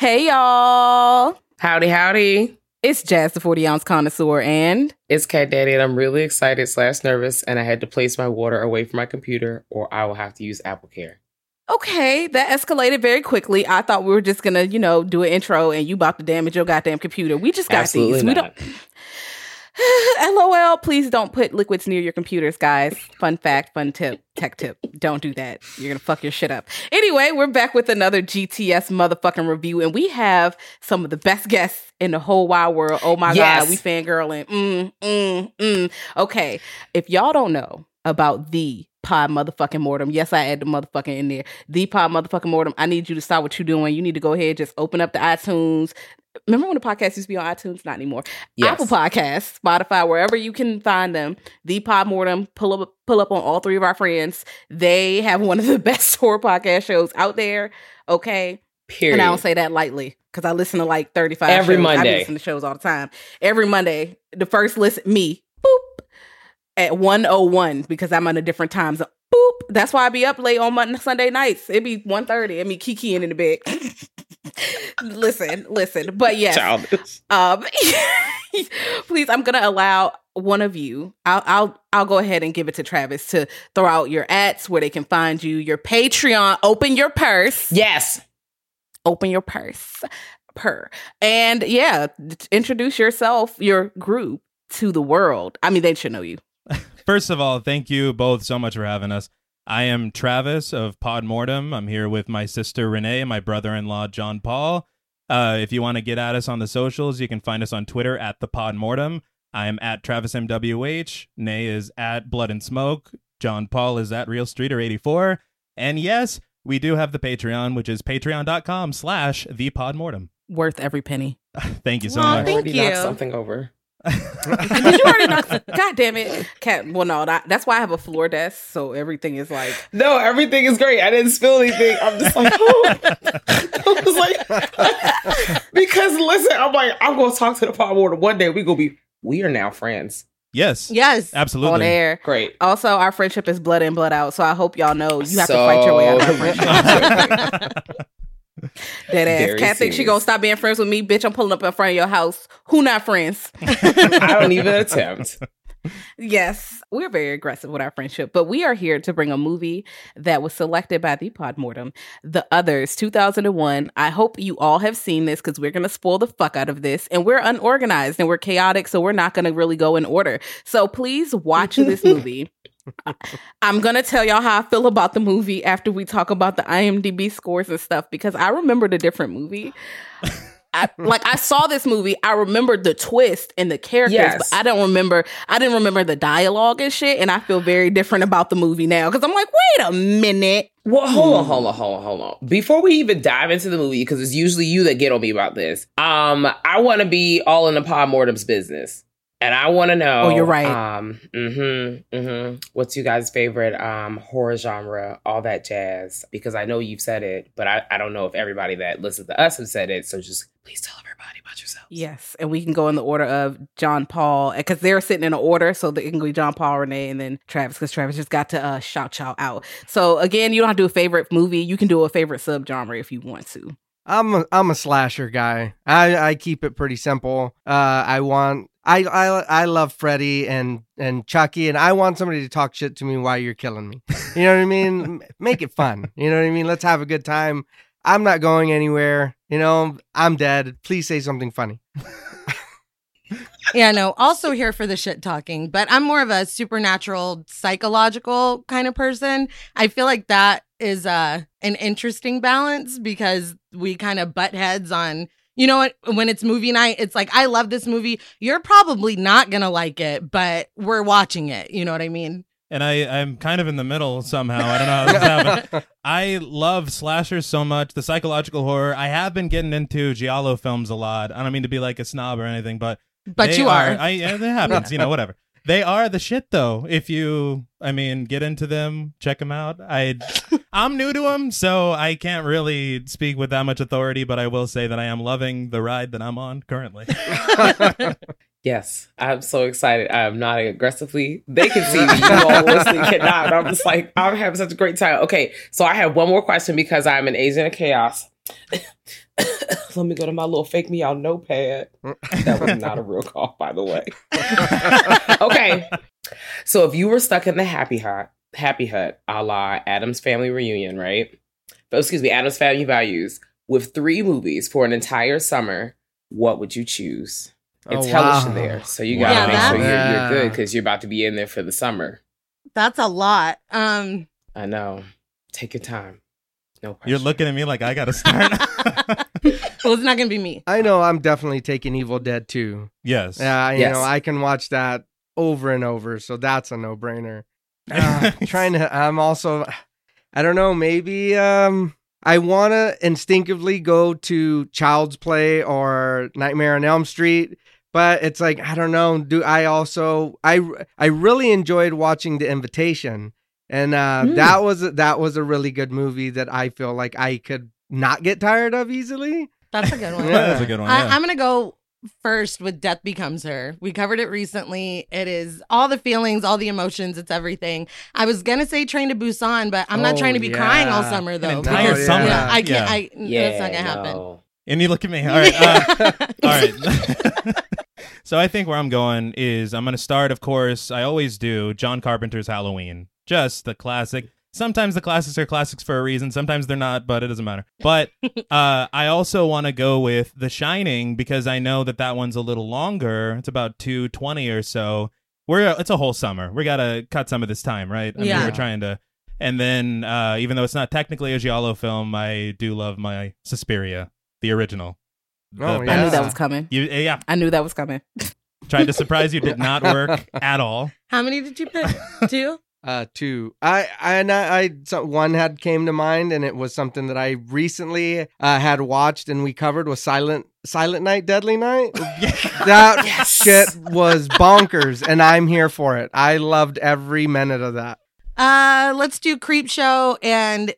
Hey y'all. Howdy, howdy. It's Jazz, the 40 ounce connoisseur, and It's Cat Daddy, and I'm really excited slash nervous, and I had to place my water away from my computer, or I will have to use Apple Care. okay, that escalated very quickly. I thought we were just gonna, you know, do an intro and you about to damage your goddamn computer. We just got Absolutely these. We not. don't LOL, please don't put liquids near your computers, guys. Fun fact, fun tip, tech tip. Don't do that. You're gonna fuck your shit up. Anyway, we're back with another GTS motherfucking review, and we have some of the best guests in the whole wide world. Oh my Yes. god, we fangirling. Mm, mm, mm. Okay. If y'all don't know about the pod motherfucking mortem, yes, I add the motherfucking in there. The pod motherfucking mortem. I need you to stop what you're doing. You need to go ahead, and just open up the iTunes. Remember when the podcast used to be on iTunes? Not anymore. Yes. Apple Podcasts, Spotify, wherever you can find them. The Pod Mortem, pull up pull up on all three of our friends. They have one of the best horror podcast shows out there. Okay. Period. And I don't say that lightly because I listen to like 35 Every shows. I Monday. be listening to shows all the time. Every Monday, the first listen, me, boop, at 101 because I'm on a different time zone. Boop. That's why I be up late on Monday, Sunday nights. It'd be 1.30. I mean, kikiing in the bed. listen, listen. But yes, Childish. um, please, I'm gonna allow one of you. I'll I'll I'll go ahead and give it to Travis to throw out your ads where they can find you, your Patreon. Open your purse. Yes. Open your purse. Per and yeah, introduce yourself, your group to the world. I mean, they should know you. First of all, thank you both so much for having us. I am Travis of Pod Mortem. I'm here with my sister Renee and my brother-in-law John Paul. Uh, if you want to get at us on the socials, you can find us on Twitter at the Pod Mortem. I am at Travis MWH. Nay is at Blood and Smoke. John Paul is at Real Streeter 84. And yes, we do have the Patreon, which is patreon.com slash the Pod Mortem. Worth every penny. Thank you so Aw, much. thank Already knocked you. something over. Did you already knock? God damn it, cat. Well, no, that, that's why I have a floor desk, so everything is like No, everything is great. I didn't spill anything. I'm just like, oh. I was like, because listen, I'm like, I'm gonna talk to the pod water one day. We gonna be, we are now friends. yes, Yes. absolutely. on air. Great. Also, our friendship is blood in, blood out. So I hope y'all know you have to fight your way out of our friendship. Dead ass. Very Cat thinks she gonna stop being friends with me. Bitch, I'm pulling up in front of your house. Who not friends? I don't even attempt. yes, we're very aggressive with our friendship, but we are here to bring a movie that was selected by the Podmortem, The Others, 2001. I hope you all have seen this because we're gonna spoil the fuck out of this, and we're unorganized and we're chaotic, so we're not gonna really go in order. So please watch this movie. I'm gonna tell y'all how I feel about the movie after we talk about the IMDb scores and stuff because I remember the different movie. I, like I saw this movie, I remembered the twist and the characters, Yes. but I don't remember. I didn't remember the dialogue and shit, and I feel very different about the movie now because I'm like, wait a minute. Well, hold on, hold on, hold on, hold on. Before we even dive into the movie, because it's usually you that get on me about this. Um, I want to be all in the pod mortem's business, and I want to know. Oh, you're right. Um, mm-hmm, mm-hmm. What's you guys' favorite um horror genre? All that jazz. Because I know you've said it, but I, I don't know if everybody that listens to us have said it. So just please tell everybody about yourself. Yes, and we can go in the order of John Paul because they're sitting in an order, so the it can be John Paul, Renee, and then Travis because Travis just got to uh, shout shout out. So again, you don't have to do a favorite movie; you can do a favorite subgenre if you want to. I'm a, I'm a slasher guy. I, I keep it pretty simple. Uh, I want I, I I love Freddy and and Chucky, and I want somebody to talk shit to me while you're killing me. You know what I mean? Make it fun. You know what I mean? Let's have a good time. I'm not going anywhere. You know, I'm dead. Please say something funny. Yeah, no, also here for the shit talking, but I'm more of a supernatural, psychological kind of person. I feel like that is uh, an interesting balance because we kind of butt heads on You know what? When it's movie night, it's like, I love this movie. You're probably not going to like it, but we're watching it. You know what I mean? and I, I'm kind of in the middle somehow. I don't know how this happened. I love slashers so much, the psychological horror. I have been getting into giallo films a lot. I don't mean to be like a snob or anything, but But you are. I, it happens. You know, whatever. They are the shit, though. If you, I mean, get into them, check them out. I, I'm new to them, so I can't really speak with that much authority. But I will say that I am loving the ride that I'm on currently. Yes, I'm so excited. I'm nodding aggressively. They can see me. You all listening cannot. But I'm just like, I'm having such a great time. Okay, so I have one more question because I'm an agent of chaos. Let me go to my little fake me out notepad. That was not a real cough, by the way. okay. So if you were stuck in the happy hut, happy hut, a la Addams family reunion, right? Oh, excuse me, Addams family values, with three movies for an entire summer, what would you choose? It's Oh, hellish wow. in there. So you gotta Yeah, make sure you're, you're good because you're about to be in there for the summer. That's a lot. Um, I know. Take your time. No pressure. You're looking at me like I got to start. well, it's not going to be me. I know I'm definitely taking Evil Dead 2. yes. Yeah, you Yes. know, I can watch that over and over, so that's a no-brainer. Uh, trying to I'm also I don't know, maybe um I want to instinctively go to Child's Play or Nightmare on Elm Street, but it's like I don't know, do I also I I really enjoyed watching The Invitation. And uh Hmm. that was that was a really good movie that I feel like I could not get tired of easily. That's a good one. Yeah. That's a good one. I, Yeah. I'm gonna go first with Death Becomes Her. We covered it recently. It is all the feelings, all the emotions. It's everything. I was gonna say Train to Busan, but I'm not Oh, trying to be crying all summer though. entire because- summer. Yeah, I can't. Yeah. I yeah, that's not gonna happen. and you look at me. All right. Uh, All right. so I think where I'm going is I'm going to start, of course, I always do, John Carpenter's Halloween. Just the classic. Sometimes the classics are classics for a reason. Sometimes they're not, but it doesn't matter. But uh, I also want to go with The Shining because I know that that one's a little longer. It's about 220 or so. We're it's a whole summer. We got to cut some of this time, right? I mean, Yeah. we're trying to. And then, uh, even though it's not technically a giallo film, I do love my Suspiria, the original. The Oh, I knew that was coming. You, yeah, I knew that was coming. tried to surprise you, did not work at all. How many did you pick? Two. Uh, two. I, I, and I, I so one had came to mind, and it was something that I recently uh, had watched and we covered was Silent Silent Night, Deadly Night. That shit was bonkers, and I'm here for it. I loved every minute of that. Uh, let's do Creepshow and.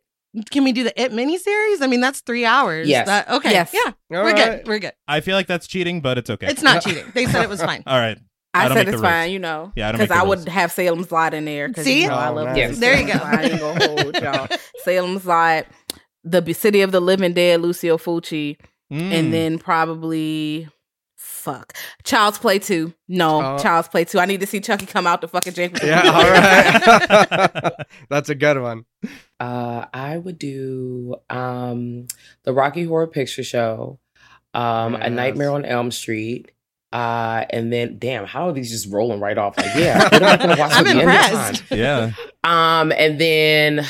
Can we do the It miniseries? I mean, that's three hours. Yes. That, okay. Yes. Yeah. All we're right. good. We're good. I feel like that's cheating, but it's okay. It's not cheating. They said it was fine. all right. I I, don't said it's the rules. fine, you know. Yeah, I don't because make I would rules. have Salem's Lot in there. 'cause See? you know I Oh, love nice. Salem's There you go. I ain't gonna hold y'all. Salem's Lot, the B- City of the Living Dead, Lucio Fulci, Mm. and then probably fuck Child's Play two. No, Oh. Child's Play two. I need to see Chucky come out the fucking jank. Yeah, all right. That's a good one. Uh, I would do um, the Rocky Horror Picture Show, um, A Nightmare on Elm Street, uh, and then damn, how are these just rolling right off? Like, yeah, what am I gonna watch I'm at the end of impressed. time? yeah. Um, and then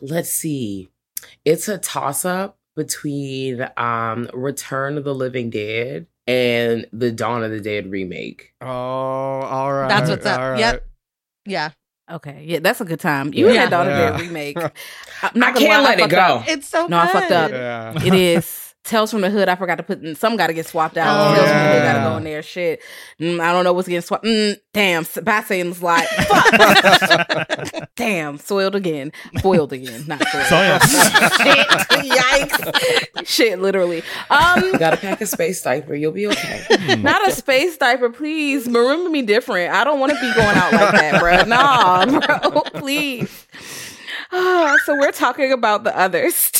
let's see, it's a toss up between um, Return of the Living Dead and the Dawn of the Dead remake. Oh, all right. That's what's up. all Yep. Yeah. Okay, yeah, that's a good time. You Yeah. and that Dawn of the Dead remake. I'm not gonna can't lie, let it go. up. It's so No, I fucked up. Yeah. It is. Tales from the Hood. I forgot to put. In, some got to get swapped out. Oh, Tales from the Hood got to go in there. Shit. Mm, I don't know what's getting swapped. Mm, damn. Bad Salem's like. Fuck. damn. Soiled again. Foiled again. Not soiled. Soiled. Shit. Yikes. Shit. Literally. Um. Gotta pack a space diaper. You'll be okay. Not a space diaper, please. Remember me different. I don't want to be going out like that, bro. Nah, bro. Please. Ah, so we're talking about the others,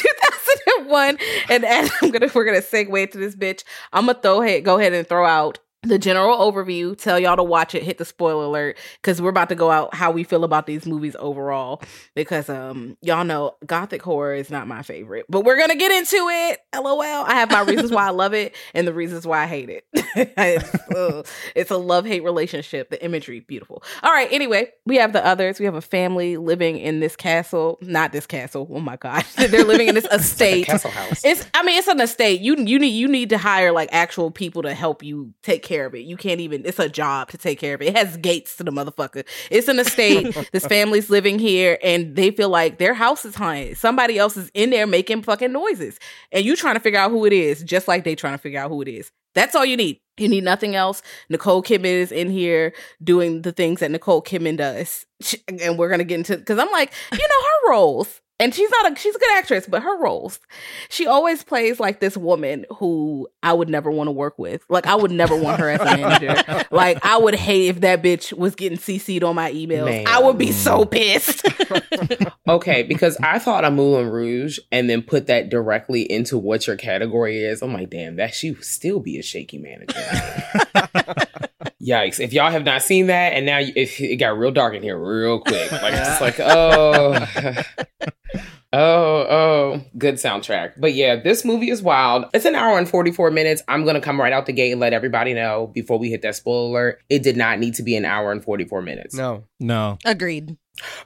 2001, and as I'm gonna we're gonna segue to this bitch. I'm gonna throw ahead, go ahead and throw out the general overview, tell y'all to watch it, hit the spoiler alert, because we're about to go out how we feel about these movies overall. Because um, y'all know gothic horror is not my favorite, but we're gonna get into it. LOL. I have my reasons why I love it and the reasons why I hate it. it's, uh, it's a love hate relationship. The imagery, beautiful. All right. Anyway, we have the others. We have a family living in this castle. Not this castle. Oh my god, they're living in this estate. Castle house. It's. I mean, it's an estate. You you need you need to hire like actual people to help you take care of it. You can't even. It's a job to take care of it. It has gates to the motherfucker. It's an estate. this family's living here, and they feel like their house is haunted. Somebody else is in there making fucking noises, and you trying to figure out who it is, just like they trying to figure out who it is. That's all you need. You need nothing else. Nicole Kidman is in here doing the things that Nicole Kidman does, and we're gonna get into because I'm like, you know, her roles. And she's not a she's a good actress, but her roles, she always plays like this woman who I would never want to work with. Like I would never want her as a manager. like I would hate if that bitch was getting CC'd on my emails. Man. I would be so pissed. Okay, because I thought of Moulin Rouge and then put that directly into what your category is. I'm like, damn, that she would still be a shaky manager. Yikes! If y'all have not seen that, and now you, it, it got real dark in here real quick. Like it's like, oh, oh, oh, good soundtrack. But yeah, this movie is wild. It's an hour and 44 minutes. I'm gonna come right out the gate and let everybody know before we hit that spoiler alert. It did not need to be an hour and 44 minutes. No. No. Agreed.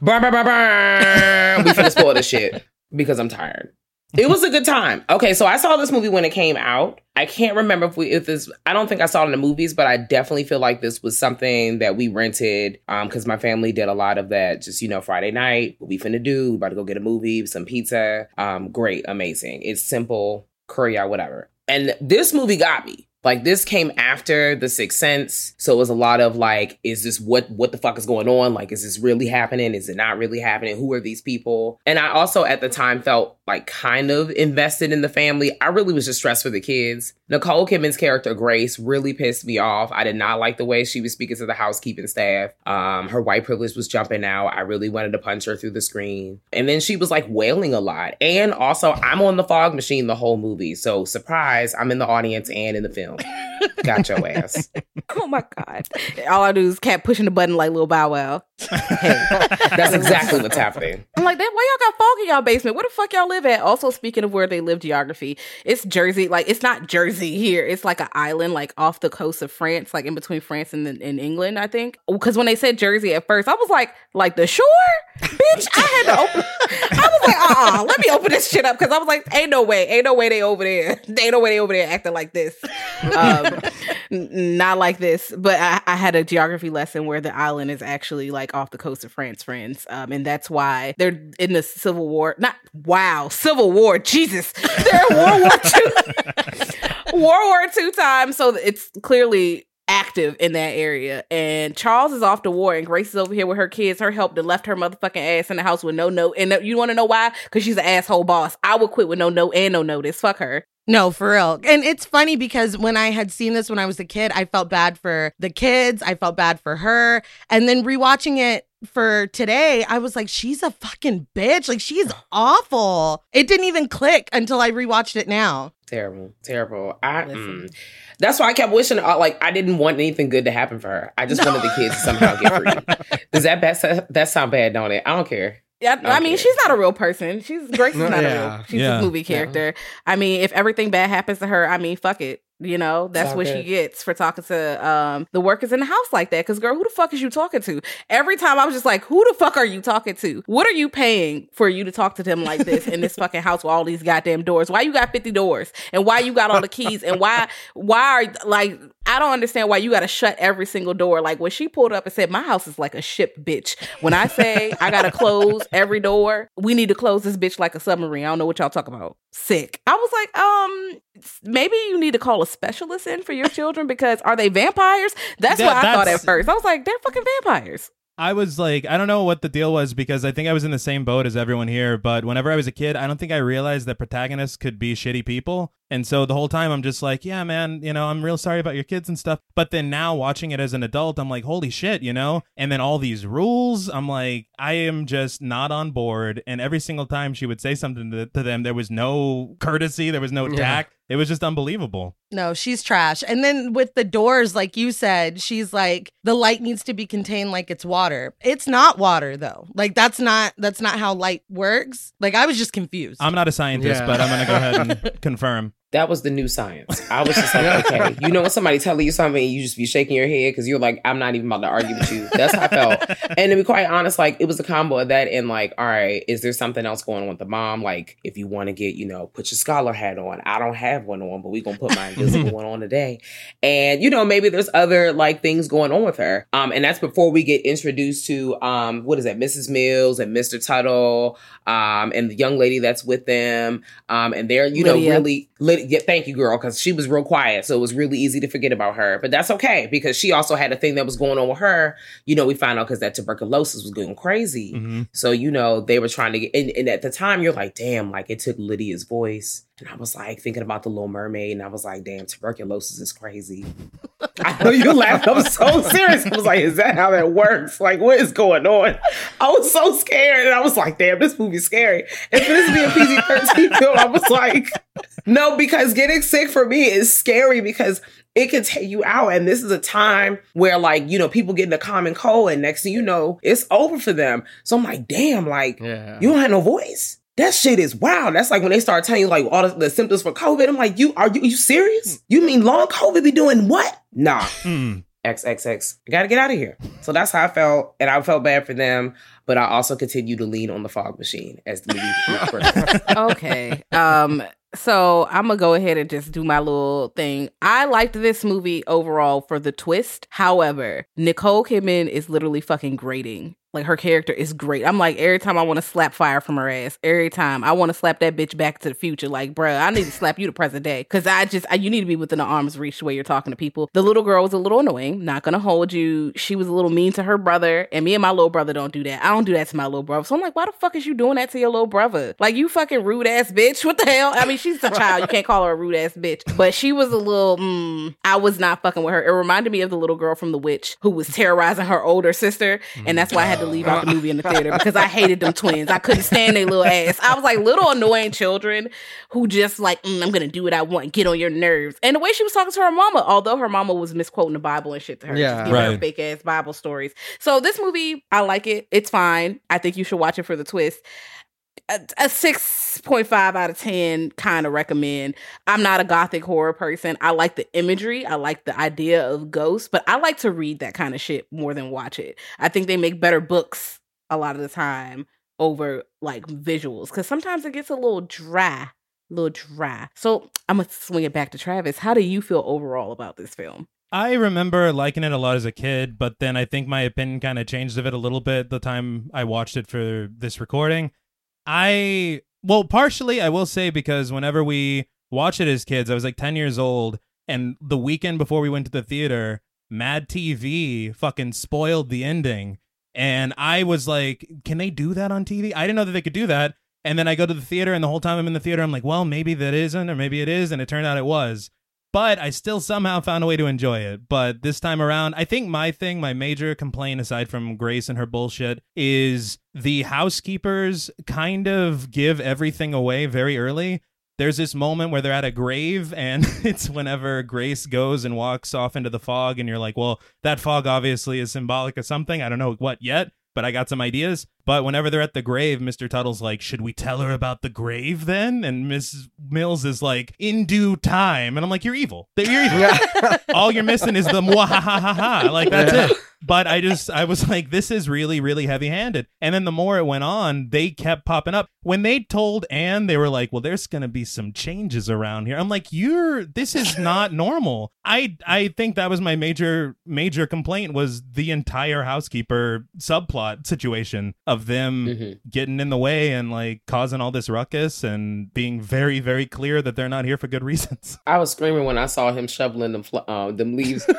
Burn, burn, burn, burn. we finna spoil this shit because I'm tired. It was a good time. Okay, so I saw this movie when it came out. I can't remember if we if this I don't think I saw it in the movies, but I definitely feel like this was something that we rented um because my family did a lot of that just you know Friday night, what we finna do, we about to go get a movie, some pizza. Um great, amazing. It's simple, curry out, whatever. And this movie got me. Like this came after The Sixth Sense, so it was a lot of like, is this what what the fuck is going on? Like, is this really happening? Is it not really happening? Who are these people? And I also at the time felt like kind of invested in the family. I really was just stressed for the kids. Nicole Kidman's character Grace really pissed me off. I did not like the way she was speaking to the housekeeping staff. Um, her white privilege was jumping out. I really wanted to punch her through the screen. And then she was like wailing a lot. And also, I'm on the fog machine the whole movie. So surprise, I'm in the audience and in the film. Got your ass. oh my god! All I do is kept pushing the button like little Bow Wow. Hey. That's exactly what's happening. I'm like, that why y'all got fog in y'all basement? Where the fuck y'all live at? Also, speaking of where they live geography, it's Jersey. Like, it's not Jersey here. It's like an island, like off the coast of France, like in between France and, and England, I think. Because when they said Jersey at first, I was like, like the shore, bitch. I had to open. I was like, uh, uh let me open this shit up because I was like, ain't no way, ain't no way they over there, ain't no way they over there acting like this. Um, n- not like this. But I, I had a geography lesson where the island is actually like off the coast of France, friends. Um, and that's why they're in the Civil War. Not wow, Civil War. Jesus, they're in World War Two. World War Two time. So it's clearly active in that area. And Charles is off to war, and Grace is over here with her kids. Her help that left her motherfucking ass in the house with no note. And uh, you want to know why? Because she's an asshole boss. I would quit with no note and no notice. Fuck her. No, for real. And it's funny because when I had seen this when I was a kid, I felt bad for the kids. I felt bad for her. And then rewatching it for today, I was like, she's a fucking bitch. Like, she's awful. It didn't even click until I rewatched it now. Terrible, terrible. I mm. that's why I kept wishing. uh, Like I didn't want anything good to happen for her. I just wanted the kids to somehow get free. Does that bad? That sound bad, don't it? I don't care. Yeah, I mean, she's not a real person. She's Grace is No, not a real. She's Yeah. a movie character. I mean, if everything bad happens to her, I mean, fuck it. You know, that's Sound what she gets for talking to um the workers in the house like that. Because girl, who the fuck is you talking to? Every time I was just like, who the fuck are you talking to? What are you paying for you to talk to them like this in this fucking house with all these goddamn doors? Why you got fifty doors? And why you got all the keys? And why why are like I don't understand why you got to shut every single door. Like when she pulled up and said, "My house is like a ship, bitch." When I say I gotta close every door, we need to close this bitch like a submarine. I don't know what y'all talk about. Sick. I was like, um, maybe you need to call a specialist in for your children because are they vampires? That's That- what I thought at first. I was like, they're fucking vampires. I was like, I don't know what the deal was because I think I was in the same boat as everyone here. But whenever I was a kid, I don't think I realized that protagonists could be shitty people. And so the whole time I'm just like, yeah, man, you know, I'm real sorry about your kids and stuff. But then now watching it as an adult, I'm like, holy shit, you know? And then all these rules, I'm like, I am just not on board. And every single time she would say something to, to them, there was no courtesy, there was no Yeah. tact. It was just unbelievable. No, she's trash. And then with the doors, like you said, she's like the light needs to be contained like it's water. It's not water though. Like that's not that's not how light works. Like I was just confused. I'm not a scientist, Yeah. but I'm going to go ahead and confirm. That was the new science. I was just like, okay, you know when somebody telling you something, and you just be shaking your head because you're like, I'm not even about to argue with you. That's how I felt. And to be quite honest, like it was a combo of that and like, all right, is there something else going on with the mom? Like, if you want to get, you know, put your scholar hat on. I don't have one on, but we gonna put my invisible one on today. And you know, maybe there's other like things going on with her. Um, and that's before we get introduced to um, what is that, Mrs. Mills and Mr. Tuttle, um, and the young lady that's with them. Um, and they're, you know, Lydia. really lit- yeah, thank you, girl, because she was real quiet. So it was really easy to forget about her. But that's okay because she also had a thing that was going on with her. You know, we found out because that tuberculosis was going crazy. hmm So, you know, they were trying to get, and, and at the time, you're like, damn, like it took Lydia's voice. And I was like thinking about the Little Mermaid, and I was like, damn, tuberculosis is crazy. I know you laughed. I was so serious. I was like, is that how that works? Like, what is going on? I was so scared. And I was like, damn, this movie's scary. And for this be a PG 13 film, I was like, no, because getting sick for me is scary because it can take you out. And this is a time where, like, you know, people get in a common cold, and next thing you know, it's over for them. So I'm like, damn, like, Yeah. you don't have no voice. That shit is wild. That's like when they start telling you like all the, the symptoms for COVID. I'm like, you are you, you serious? You mean long COVID be doing what? Nah. Mm. XXX. I gotta get out of here. So that's how I felt, and I felt bad for them. But I also continue to lean on the fog machine as the movie progresses. okay. Um so I'm gonna go ahead and just do my little thing. I liked this movie overall for the twist. However, Nicole Kidman is literally fucking grating. Like her character is great. I'm like every time I want to slap fire from her ass. Every time I want to slap that bitch back to the future. Like, bruh, I need to slap you to present day because I just I, you need to be within the arm's reach way you're talking to people. The little girl was a little annoying. Not gonna hold you. She was a little mean to her brother, and me and my little brother don't do that. I don't do that to my little brother. So I'm like, why the fuck is you doing that to your little brother? Like, you fucking rude ass bitch. What the hell? I mean, she's a child. You can't call her a rude ass bitch. But she was a little. Mm, I was not fucking with her. It reminded me of the little girl from The Witch who was terrorizing her older sister, and that's why I had to leave out the movie in the theater because I hated them twins. I couldn't stand their little ass. I was like little annoying children who just like, "Mm, I'm gonna do what I want, get on your nerves. And the way she was talking to her mama, although her mama was misquoting the Bible and shit to her, Yeah. just giving her Right. fake ass Bible stories. So this movie, I like it. It's fine. I think you should watch it for the twist. A, a 6.5 out of 10 kind of recommend. I'm not a gothic horror person. I like the imagery. I like the idea of ghosts, but I like to read that kind of shit more than watch it. I think they make better books a lot of the time over like visuals because sometimes it gets a little dry. A little dry. So I'm gonna swing it back to Travis. How do you feel overall about this film? I remember liking it a lot as a kid, but then I think my opinion kind of changed of it a little bit the time I watched it for this recording. I, well, partially, I will say, because whenever we watched it as kids, I was like 10 years old, and the weekend before we went to the theater, Mad TV fucking spoiled the ending. And I was like, can they do that on TV? I didn't know that they could do that. And then I go to the theater, and the whole time I'm in the theater, I'm like, well, maybe that isn't, or maybe it is. And it turned out it was but I still somehow found a way to enjoy it. But this time around, I think my thing, my major complaint aside from Grace and her bullshit, is the housekeepers kind of give everything away very early. There's this moment where they're at a grave, and it's whenever Grace goes and walks off into the fog, and you're like, well, that fog obviously is symbolic of something. I don't know what yet, but I got some ideas. But whenever they're at the grave, Mr. Tuttle's like, Should we tell her about the grave then? And Mrs. Mills is like, In due time. And I'm like, You're evil. You're evil. All you're missing is the mwahahaha. Like, that's Yeah. it. But I just, I was like, This is really, really heavy handed. And then the more it went on, they kept popping up. When they told Anne, they were like, Well, there's going to be some changes around here. I'm like, You're, this is not normal. I, I think that was my major, major complaint was the entire housekeeper subplot situation of them Mhm. getting in the way and like causing all this ruckus and being very very clear that they're not here for good reasons. I was screaming when I saw him shoveling them fl- uh, them leaves.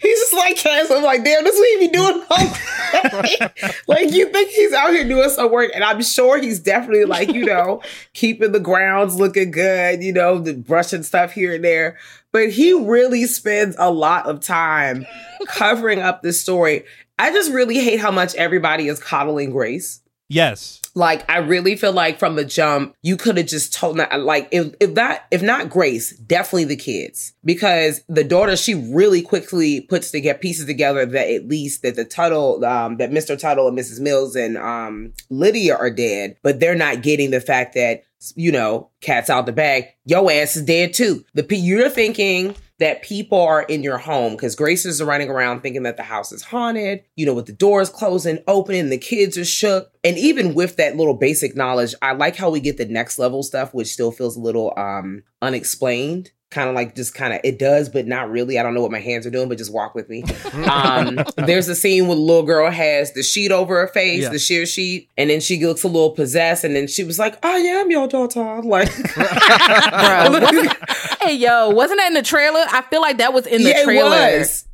He's just like, "Yes." I'm like, damn, this what he be doing. all day." like you think he's out here doing some work, and I'm sure he's definitely like you know keeping the grounds looking good, you know, the brushing stuff here and there. But he really spends a lot of time covering up this story. I just really hate how much everybody is coddling Grace. Yes. Like I really feel like from the jump, you could have just told not like if if that if not Grace, definitely the kids. Because the daughter, she really quickly puts to get pieces together that at least that the Tuttle, um, that Mr. Tuttle and Mrs. Mills and um Lydia are dead, but they're not getting the fact that you know, cats out the bag. Yo ass is dead too. The you're thinking that people are in your home because Grace is running around thinking that the house is haunted, you know, with the doors closing, opening, the kids are shook. And even with that little basic knowledge, I like how we get the next level stuff, which still feels a little um unexplained kind of like just kind of it does but not really i don't know what my hands are doing but just walk with me um there's a scene where the little girl has the sheet over her face Yeah. the sheer sheet and then she looks a little possessed and then she was like i am your daughter like Bro. hey, yo, wasn't that in the trailer? I feel like that was in the yeah, trailer. it was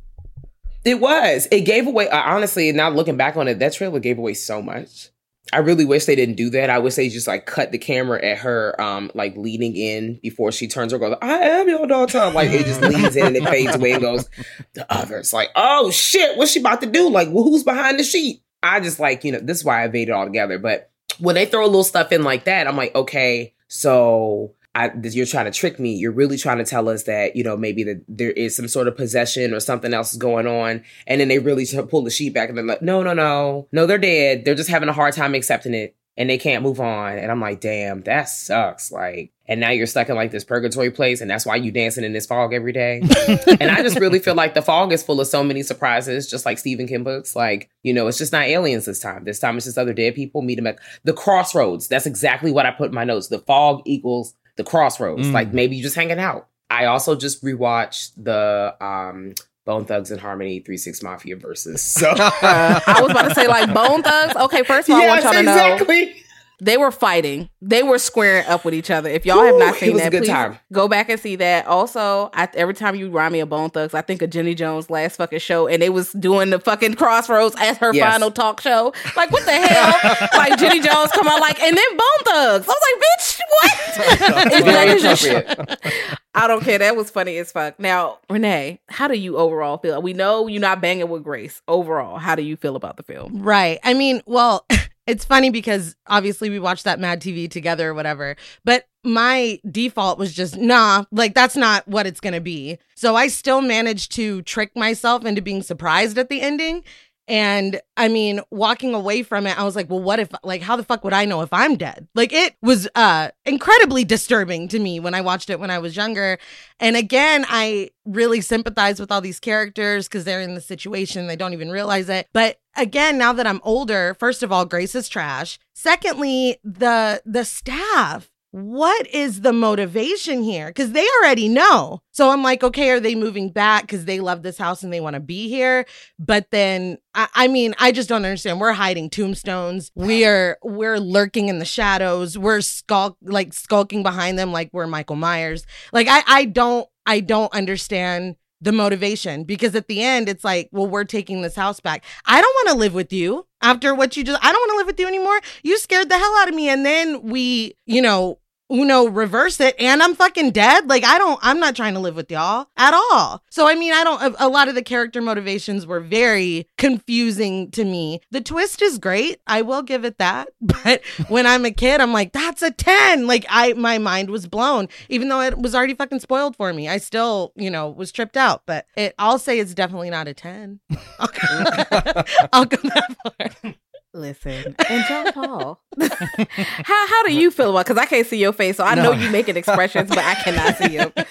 it was it gave away uh, honestly now looking back on it that trailer gave away so much I really wish they didn't do that. I wish they just like cut the camera at her, um, like leaning in before she turns her goes, I am your daughter. Like it just leans in and it fades away and goes, the other's like, oh shit, what's she about to do? Like, well, who's behind the sheet? I just like, you know, this is why I made it all together. But when they throw a little stuff in like that, I'm like, okay, so I, you're trying to trick me. You're really trying to tell us that, you know, maybe that there is some sort of possession or something else is going on. And then they really pull the sheet back and they're like, no, no, no, no, they're dead. They're just having a hard time accepting it and they can't move on. And I'm like, damn, that sucks. Like, and now you're stuck in like this purgatory place and that's why you dancing in this fog every day. and I just really feel like the fog is full of so many surprises, just like Stephen King books. Like, you know, it's just not aliens this time. This time it's just other dead people. Meet them at the crossroads. That's exactly what I put in my notes. The fog equals the crossroads. Mm. Like maybe you just hanging out. I also just rewatched the um Bone Thugs-n-Harmony 3 6 Mafia versus. So I was about to say like Bone Thugs. Okay, first of all, I want y'all to know exactly. They were fighting. They were squaring up with each other. If y'all have not seen that, good please time. go back and see that. Also, I, every time you remind me of Bone Thugs, I think of Jenny Jones' last fucking show, and they was doing the fucking Crossroads as her Yes. final talk show. Like, what the hell? like Jenny Jones come out like, and then Bone Thugs. I was like, bitch, what? that Very 'cause. I don't care. That was funny as fuck. Now, Renee, how do you overall feel? We know you're not banging with Grace. Overall, how do you feel about the film? Right. I mean, well, it's funny because obviously we watched that Mad TV together or whatever, but my default was just, nah, like that's not what it's going to be. So I still managed to trick myself into being surprised at the ending. And I mean, walking away from it, I was like, well, what if, like, how the fuck would I know if I'm dead? Like, it was uh incredibly disturbing to me when I watched it when I was younger. And again, I really sympathize with all these characters because they're in the situation, they don't even realize it. But again, now that I'm older, first of all, Grace is trash. Secondly, the the staff. What is the motivation here? Because they already know. So I'm like, okay, are they moving back because they love this house and they want to be here? But then, I, I mean, I just don't understand. We're hiding tombstones. We're we're lurking in the shadows. We're skulk like skulking behind them like we're Michael Myers. Like I I don't I don't understand the motivation because at the end it's like, well, we're taking this house back. I don't want to live with you after what you just I don't want to live with you anymore. You scared the hell out of me and then we, you know, Uno reverse it and I'm fucking dead. Like I don't I'm not trying to live with y'all at all. So I mean, I don't a, a lot of the character motivations were very confusing to me. The twist is great. I will give it that. But when I'm a kid, I'm like, that's a 10. Like I my mind was blown even though it was already fucking spoiled for me. I still, you know, was tripped out, but it I'll say it's definitely not a 10. I'll go, I'll go that far. Listen, and John Paul, how how do you feel about? Because I can't see your face, so I know No. you making expressions, but I cannot see you.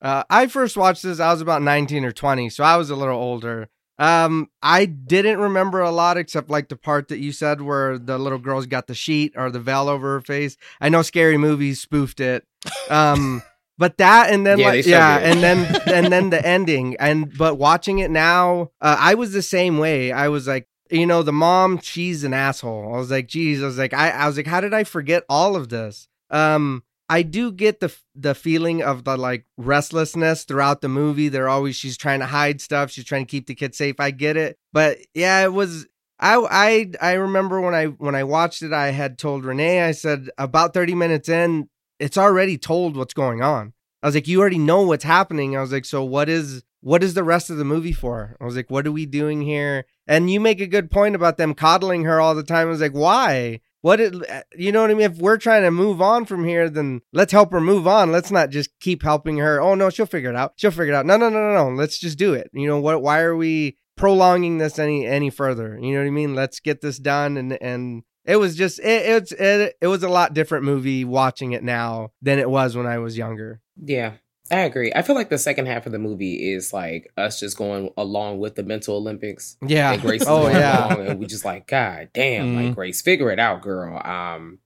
Uh, I first watched this. I was about 19 or 20, so I was a little older. Um, I didn't remember a lot except like the part that you said where the little girl's got the sheet or the veil over her face. I know scary movies spoofed it. Um, but that and then Yeah, like yeah, and then and then the ending and but watching it now, uh, I was the same way. I was like, you know, the mom, she's an asshole. I was like, geez, I was like, I, I was like, how did I forget all of this? Um, I do get the the feeling of the like restlessness throughout the movie. They're always she's trying to hide stuff. She's trying to keep the kids safe. I get it, but yeah, it was I I I remember when I when I watched it, I had told Renee, I said about 30 minutes in, it's already told what's going on. I was like, you already know what's happening. I was like, so what is what is the rest of the movie for? I was like, what are we doing here? And you make a good point about them coddling her all the time. I was like, why? What it, uh, you know what I mean? If we're trying to move on from here, then let's help her move on. Let's not just keep helping her. Oh no, she'll figure it out. She'll figure it out. No, no, no, no, no. Let's just do it. You know what? Why are we prolonging this any any further? You know what I mean? Let's get this done. And and it was just it it's it, it was a lot different movie watching it now than it was when I was younger. Yeah, I agree. I feel like the second half of the movie is like us just going along with the mental Olympics. Yeah. And Grace is Oh, going yeah. along, and we just like, God damn, Mhm. like Grace, figure it out, girl. Um,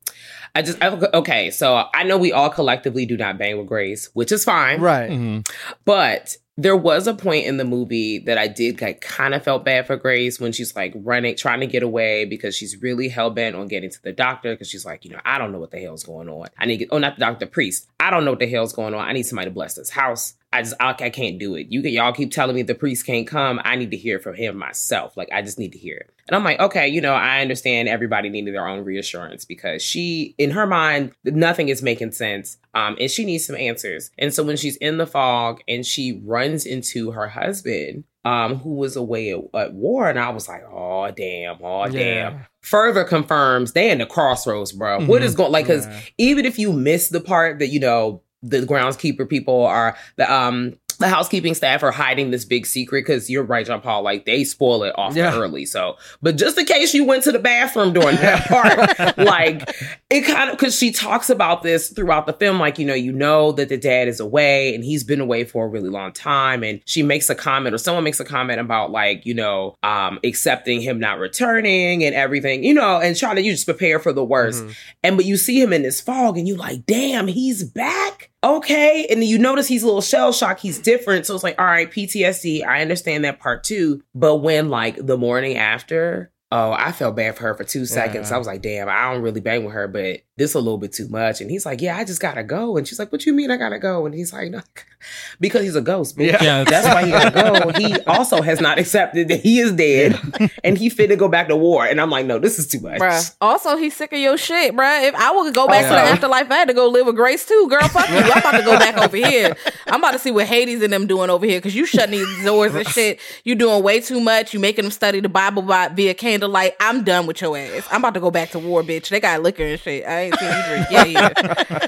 I just I, okay. So I know we all collectively do not bang with Grace, which is fine, Right. Mhm. but there was a point in the movie that I did like kind of felt bad for Grace when she's like running, trying to get away because she's really hell bent on getting to the doctor because she's like, you know, I don't know what the hell's going on. I need oh, not the doctor, the priest. I don't know what the hell's going on. I need somebody to bless this house. I just, I, I can't do it. You y'all keep telling me the priest can't come. I need to hear from him myself. Like, I just need to hear it. And I'm like, okay, you know, I understand everybody needed their own reassurance because she, in her mind, nothing is making sense. Um, and she needs some answers. And so when she's in the fog and she runs into her husband, um, who was away at, at war, and I was like, oh damn, oh damn. Further confirms they in the crossroads, bro. What Mhm. is going like? Because Yeah. even if you miss the part that you know the groundskeeper people are the um the housekeeping staff are hiding this big secret because you're right, John Paul. Like they spoil it off Yeah. early. So, but just in case you went to the bathroom during that part, like it kind of because she talks about this throughout the film. Like you know, you know that the dad is away and he's been away for a really long time, and she makes a comment or someone makes a comment about like you know um accepting him not returning and everything, you know, and trying to you just prepare for the worst. Mhm. And but you see him in this fog and you like, damn, he's back. Okay. And you notice he's a little shell shocked. He's different. So it's like, all right, PTSD. I understand that part too. But when like the morning after, oh, I felt bad for her for two seconds. Yeah. I mm. was like, damn, I don't really bang with her, but this a little bit too much. And he's like, yeah, I just gotta go. And she's like, what you mean I gotta go? And he's like, no, because he's a ghost. bitch. Yeah. Yeah, That's why he gotta go. He also has not accepted that he is dead and he fit to go back to war. And I'm like, no, this is too much. Bruh. Also, he's sick of your shit, bruh. If I would go back to the afterlife, I had to go live with Grace too. Girl, fuck you. I'm about to go back over here. I'm about to see what Hades and them doing over here because you shutting these doors and shit. You doing way too much. You making them study the Bible by, via candlelight. I'm done with your ass. I'm about to go back to war, bitch. They got liquor and shit. I ain't seen you drink. Yeah, yeah.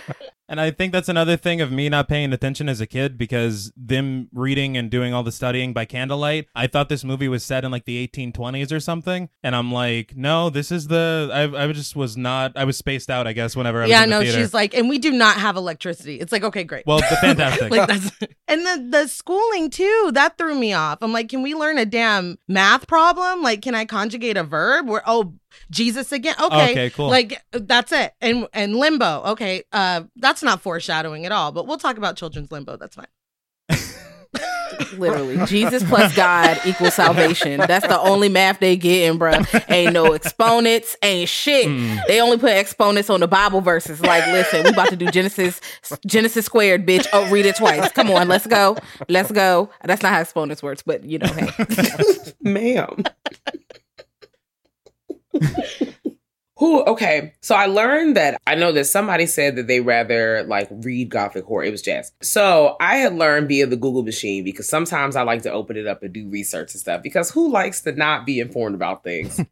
And I think that's another thing of me not paying attention as a kid because them reading and doing all the studying by candlelight. I thought this movie was set in like the 1820s or something, and I'm like, no, this is the. I, I just was not. I was spaced out, I guess. Whenever I was yeah, in the no, theater. she's like, and we do not have electricity. It's like, okay, great. well, the fantastic. like that's and the the schooling too that threw me off i'm like can we learn a damn math problem like can i conjugate a verb where oh jesus again okay Okay, cool. like that's it and and limbo okay uh that's not foreshadowing at all but we'll talk about children's limbo that's fine Literally, Jesus plus God equals salvation. That's the only math they getting, bruh. Ain't no exponents, ain't shit. Mm. They only put exponents on the Bible verses. Like, listen, we about to do Genesis, Genesis squared, bitch. Oh, read it twice. Come on, let's go, let's go. That's not how exponents works, but you know, hey. Ma'am. Who okay, so I learned that I know that somebody said that they rather like read gothic horror. It was Jazz. So I had learned via the Google machine because sometimes I like to open it up and do research and stuff because who likes to not be informed about things?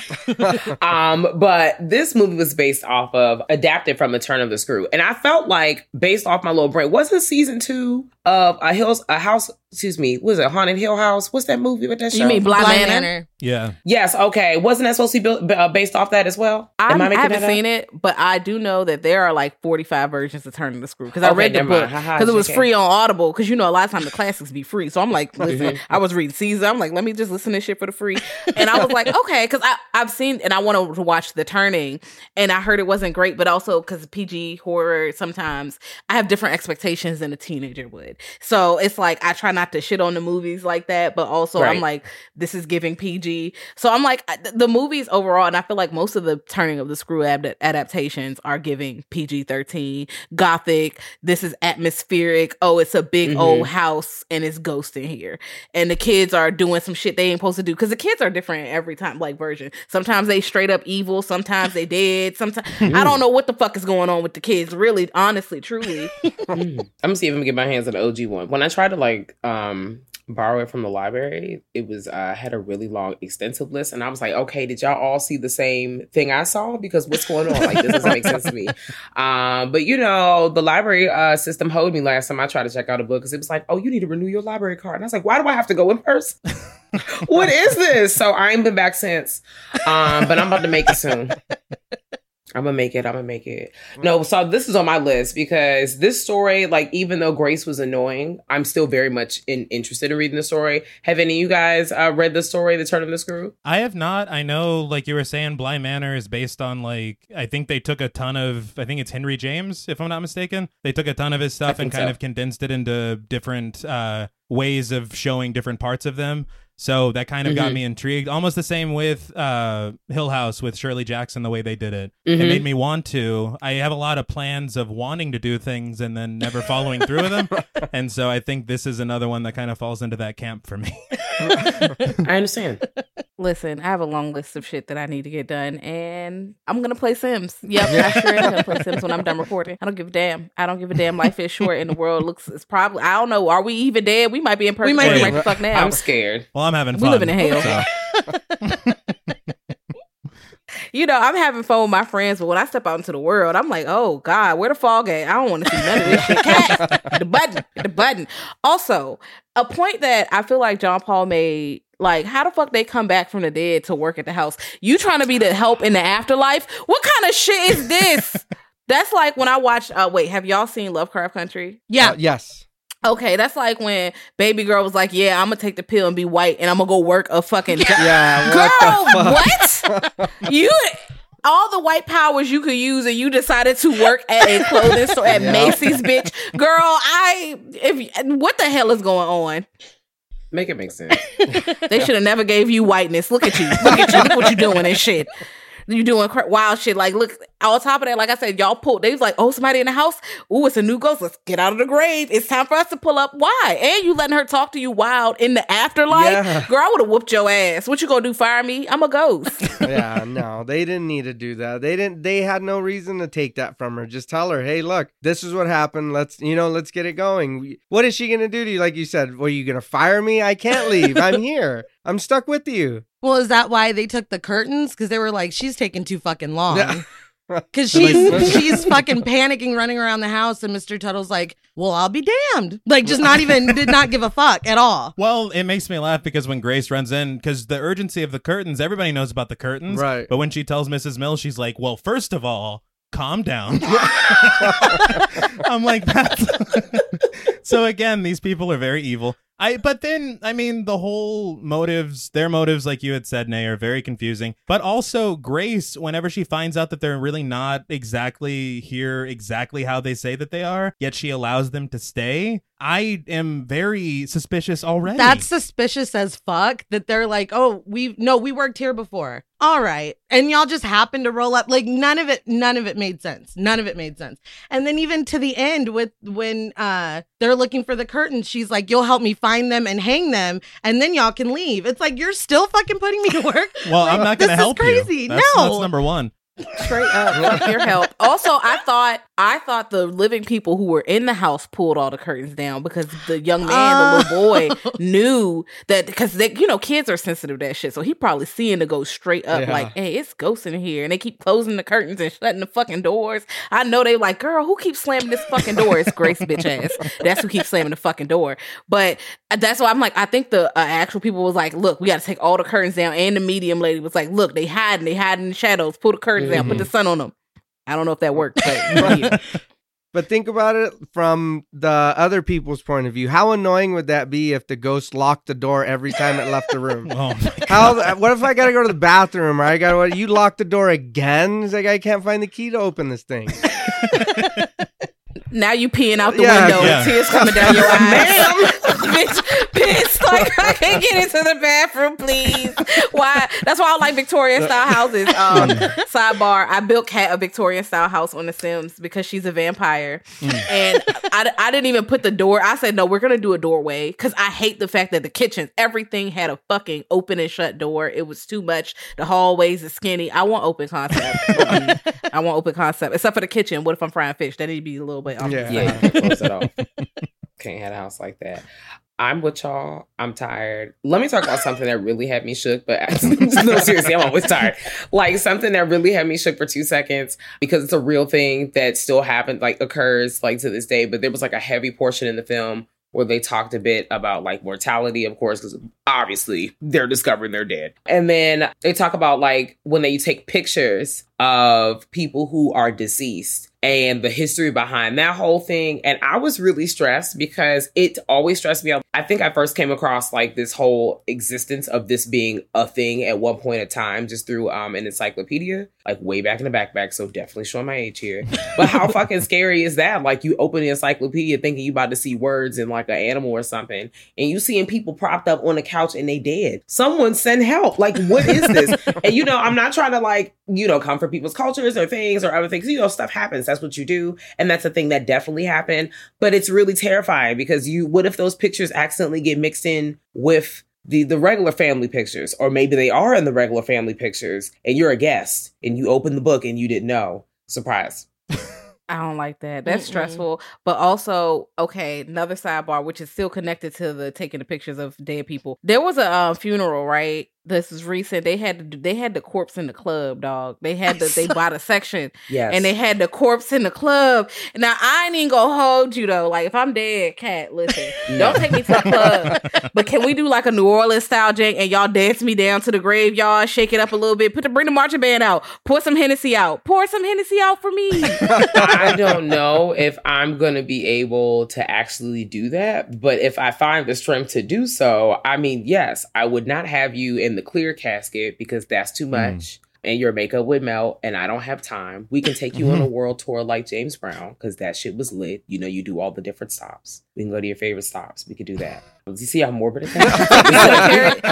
um, but this movie was based off of adapted from A Turn of the Screw, and I felt like based off my little brain, wasn't season two of a hills a house? Excuse me, was it Haunted Hill House? What's that movie with that show? You mean Bly, Bly Manor? Manor. yeah. Yes, okay. Wasn't that supposed to be built, uh, based off that as well? I'm, I, making haven't seen it, but I do know that there are like 45 versions of Turning the Screw because I read the book because it was JK. free on Audible. Because you know a lot of times the classics be free, so I'm like, listen. I was reading Caesar. I'm like, let me just listen to this shit for the free, and I was like, okay, because I I've seen and I wanted to watch The Turning, and I heard it wasn't great, but also because PG horror sometimes I have different expectations than a teenager would, so it's like I try not not to shit on the movies like that, but also I'm like, this is giving PG. So I'm like, the movies overall, and I feel like most of the turning of the screw ad- adaptations are giving PG 13, gothic. This is atmospheric. Oh, it's a big Mhm. old house and it's ghost in here. And the kids are doing some shit they ain't supposed to do because the kids are different every time, like version. Sometimes they straight up evil, sometimes they dead. Sometimes I don't know what the fuck is going on with the kids, really, honestly, truly. Mm. I'm gonna see if I can get my hands on the OG one. When I try to like um borrow it from the library, it was uh had a really long, extensive list, and I was like, okay, did y'all all see the same thing I saw? Because what's going on? Like this doesn't make sense to me. Um, but you know, the library uh system hold me last time I tried to check out a book because it was like, oh, you need to renew your library card, and I was like, why do I have to go in person? what is this? So I ain't been back since. Um, but I'm about to make it soon. I'm gonna make it. I'm gonna make it. No, so this is on my list because this story, like, even though Grace was annoying, I'm still very much in, interested in reading the story. Have any of you guys uh, read the story, The Turn of the Screw? I have not. I know, like you were saying, Bly Manor is based on like I think they took a ton of. I think it's Henry James, if I'm not mistaken. They took a ton of his stuff and kind so. of condensed it into different uh, ways of showing different parts of them. So that kind of got Mhm. me intrigued. Almost the same with uh, Hill House with Shirley Jackson, the way they did it. Mhm. It made me want to. I have a lot of plans of wanting to do things and then never following through with them. And so I think this is another one that kind of falls into that camp for me. I understand. Listen, I have a long list of shit that I need to get done, and I'm gonna play Sims. Yep, I sure am gonna play Sims when I'm done recording. I don't give a damn. I don't give a damn. Life is short, and the world looks. It's probably. I don't know. Are we even dead? We might be in purgatory We might be. right the fuck now. I'm scared. Well, I'm having We fun. live in a hell. so. you know, I'm having fun with my friends, but when I step out into the world, I'm like, oh God, where the fog at? I don't want to see none of this shit. Cat, the button, the button. Also, a point that I feel like John Paul made. Like, how the fuck they come back from the dead to work at the house? You trying to be the help in the afterlife? What kind of shit is this? That's like when I watched. Uh, wait, have y'all seen Lovecraft Country? Yeah. Uh, yes. Okay, that's like when Baby Girl was like, "Yeah, I'm gonna take the pill and be white, and I'm gonna go work a fucking job." Yeah. Girl, what? what? you all the white powers you could use, and you decided to work at a clothing store at Yeah. Macy's, bitch. Girl, I if what the hell is going on? Make it make sense. They should have never gave you whiteness. Look at you. Look at you. Look what you're doing and shit. You doing cra- wild shit. Like, look, on top of that, like I said, y'all pulled. They was like, oh, somebody in the house. Ooh, it's a new ghost. Let's get out of the grave. It's time for us to pull up. Why? And you letting her talk to you wild in the afterlife? Yeah. Girl, I would have whooped your ass. What you gonna do? Fire me? I'm a ghost. yeah, no, they didn't need to do that. They didn't. They had no reason to take that from her. Just tell her, hey, look, this is what happened. Let's, you know, let's get it going. What is she gonna do to you? Like you said, were you gonna fire me? I can't leave. I'm here. I'm stuck with you. Well, is that why they took the curtains? Because they were like, she's taking too fucking long. Yeah. Because she's she's fucking panicking, running around the house, and Mr. Tuttle's like, "Well, I'll be damned." Like, just not even did not give a fuck at all. Well, it makes me laugh because when Grace runs in, because the urgency of the curtains, everybody knows about the curtains. Right. But when she tells Mrs. Mills, she's like, well, first of all, calm down. I'm like, that's. so again, these people are very evil. I, but then, I mean, the whole motives, their motives, like you had said, Nay, are very confusing. But also, Grace, whenever she finds out that they're really not exactly here, exactly how they say that they are, yet she allows them to stay, I am very suspicious already. That's suspicious as fuck. That they're like, "Oh, we no, we worked here before." All right, and y'all just happened to roll up. Like none of it, none of it made sense. None of it made sense. And then even to the end, with when uh they're looking for the curtains, she's like, "You'll help me find them and hang them, and then y'all can leave." It's like you're still fucking putting me to work. Well, Like, I'm not going to is help crazy. you. That's, no, that's number one. Straight up, fuck your help. Also, I thought I thought the living people who were in the house pulled all the curtains down because the young man, the little boy, knew that because they, you know, kids are sensitive to that shit. So he probably seeing the ghost straight up, Yeah. like, "Hey, it's ghosts in here," and they keep closing the curtains and shutting the fucking doors. I know they like, "Girl, who keeps slamming this fucking door?" It's Grace, bitch ass. That's who keeps slamming the fucking door. But that's why I'm like, I think the uh, actual people was like, "Look, we got to take all the curtains down," and the medium lady was like, "Look, they hiding, they hiding in the shadows. Pull the curtains down, put the mm-hmm. sun on them." I don't know if that worked, but yeah. But think about it from the other people's point of view. How annoying would that be if the ghost locked the door every time it left the room? Oh, How? What if I gotta go to the bathroom or I gotta? What, you lock the door again? It's like I can't find the key to open this thing. now you peeing out the Yeah, window, yeah. tears coming down your eyes. Bitch pissed. Like I can't get into the bathroom, please. Why? That's why I like Victorian style houses. Um, sidebar: I built Cat a Victorian style house on The Sims because she's a vampire, and I, I didn't even put the door. I said no, we're gonna do a doorway because I hate the fact that the kitchens everything had a fucking open and shut door. It was too much. The hallways is skinny. I want open concept. I want open concept, except for the kitchen. What if I'm frying fish? That need to be a little bit. off. Yeah. Yeah, close it off. Can't have a house like that. I'm with y'all. I'm tired. Let me talk about something that really had me shook, but no, seriously, I'm always tired. Like something that really had me shook for two seconds because it's a real thing that still happened, like occurs like to this day. But there was like a heavy portion in the film where they talked a bit about like mortality, of course, because obviously they're discovering they're dead. And then they talk about like when they take pictures of people who are deceased and the history behind that whole thing. And I was really stressed because it always stressed me out. I think I first came across like this whole existence of this being a thing at one point in time just through um an encyclopedia, like way back in the backpack. So definitely showing my age here. But how fucking scary is that? Like you open the encyclopedia thinking you about to see words in like an animal or something, and you seeing people propped up on the couch and they dead. Someone send help. Like what is this? and you know, I'm not trying to like, you know, come from people's cultures or things or other things. You know, stuff happens. That's what you do. And that's a thing that definitely happened. But it's really terrifying because you what if those pictures accidentally get mixed in with the the regular family pictures, or maybe they are in the regular family pictures, and you're a guest and you open the book and you didn't know. Surprise. I don't like that. That's Mm-mm. stressful. But also, okay, another sidebar, which is still connected to the taking the pictures of dead people. There was a uh, funeral, right? This is recent. They had to they had the corpse in the club, dog. They had the they bought a section Yes. and they had the corpse in the club. Now I ain't even gonna hold you though. Like if I'm dead, cat, listen, don't take me to the club. But can we do like a New Orleans style jank and y'all dance me down to the graveyard, shake it up a little bit, put the bring the marching band out, pour some Hennessy out, pour some Hennessy out for me. I don't know if I'm to be able to actually do that, but if I find the strength to do so, I mean, yes, I would not have you in the clear casket because that's too hmm. much. And your makeup would melt, and I don't have time. We can take you on mm-hmm. a world tour like James Brown because that shit was lit. You know, you do all the different stops. We can go to your favorite stops. We could do that. Do you see how morbid it is?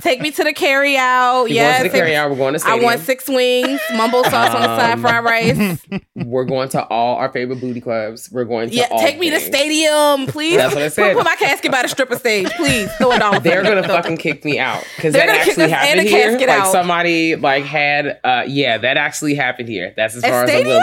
Take me to the carry out. We're going Yes. to the carry out. We're going to I want six wings, mumble sauce on the side, Um, fried rice. We're going to all our favorite booty clubs. We're going to Yeah, all take me to stadium, please. That's what I Put, said. put my casket by the stripper stage, please. Throw a dollar. They're gonna fucking kick me out because that actually happened here. Like out. somebody like had, uh, yeah, that actually happened here. That's as At far as I'm Stadium?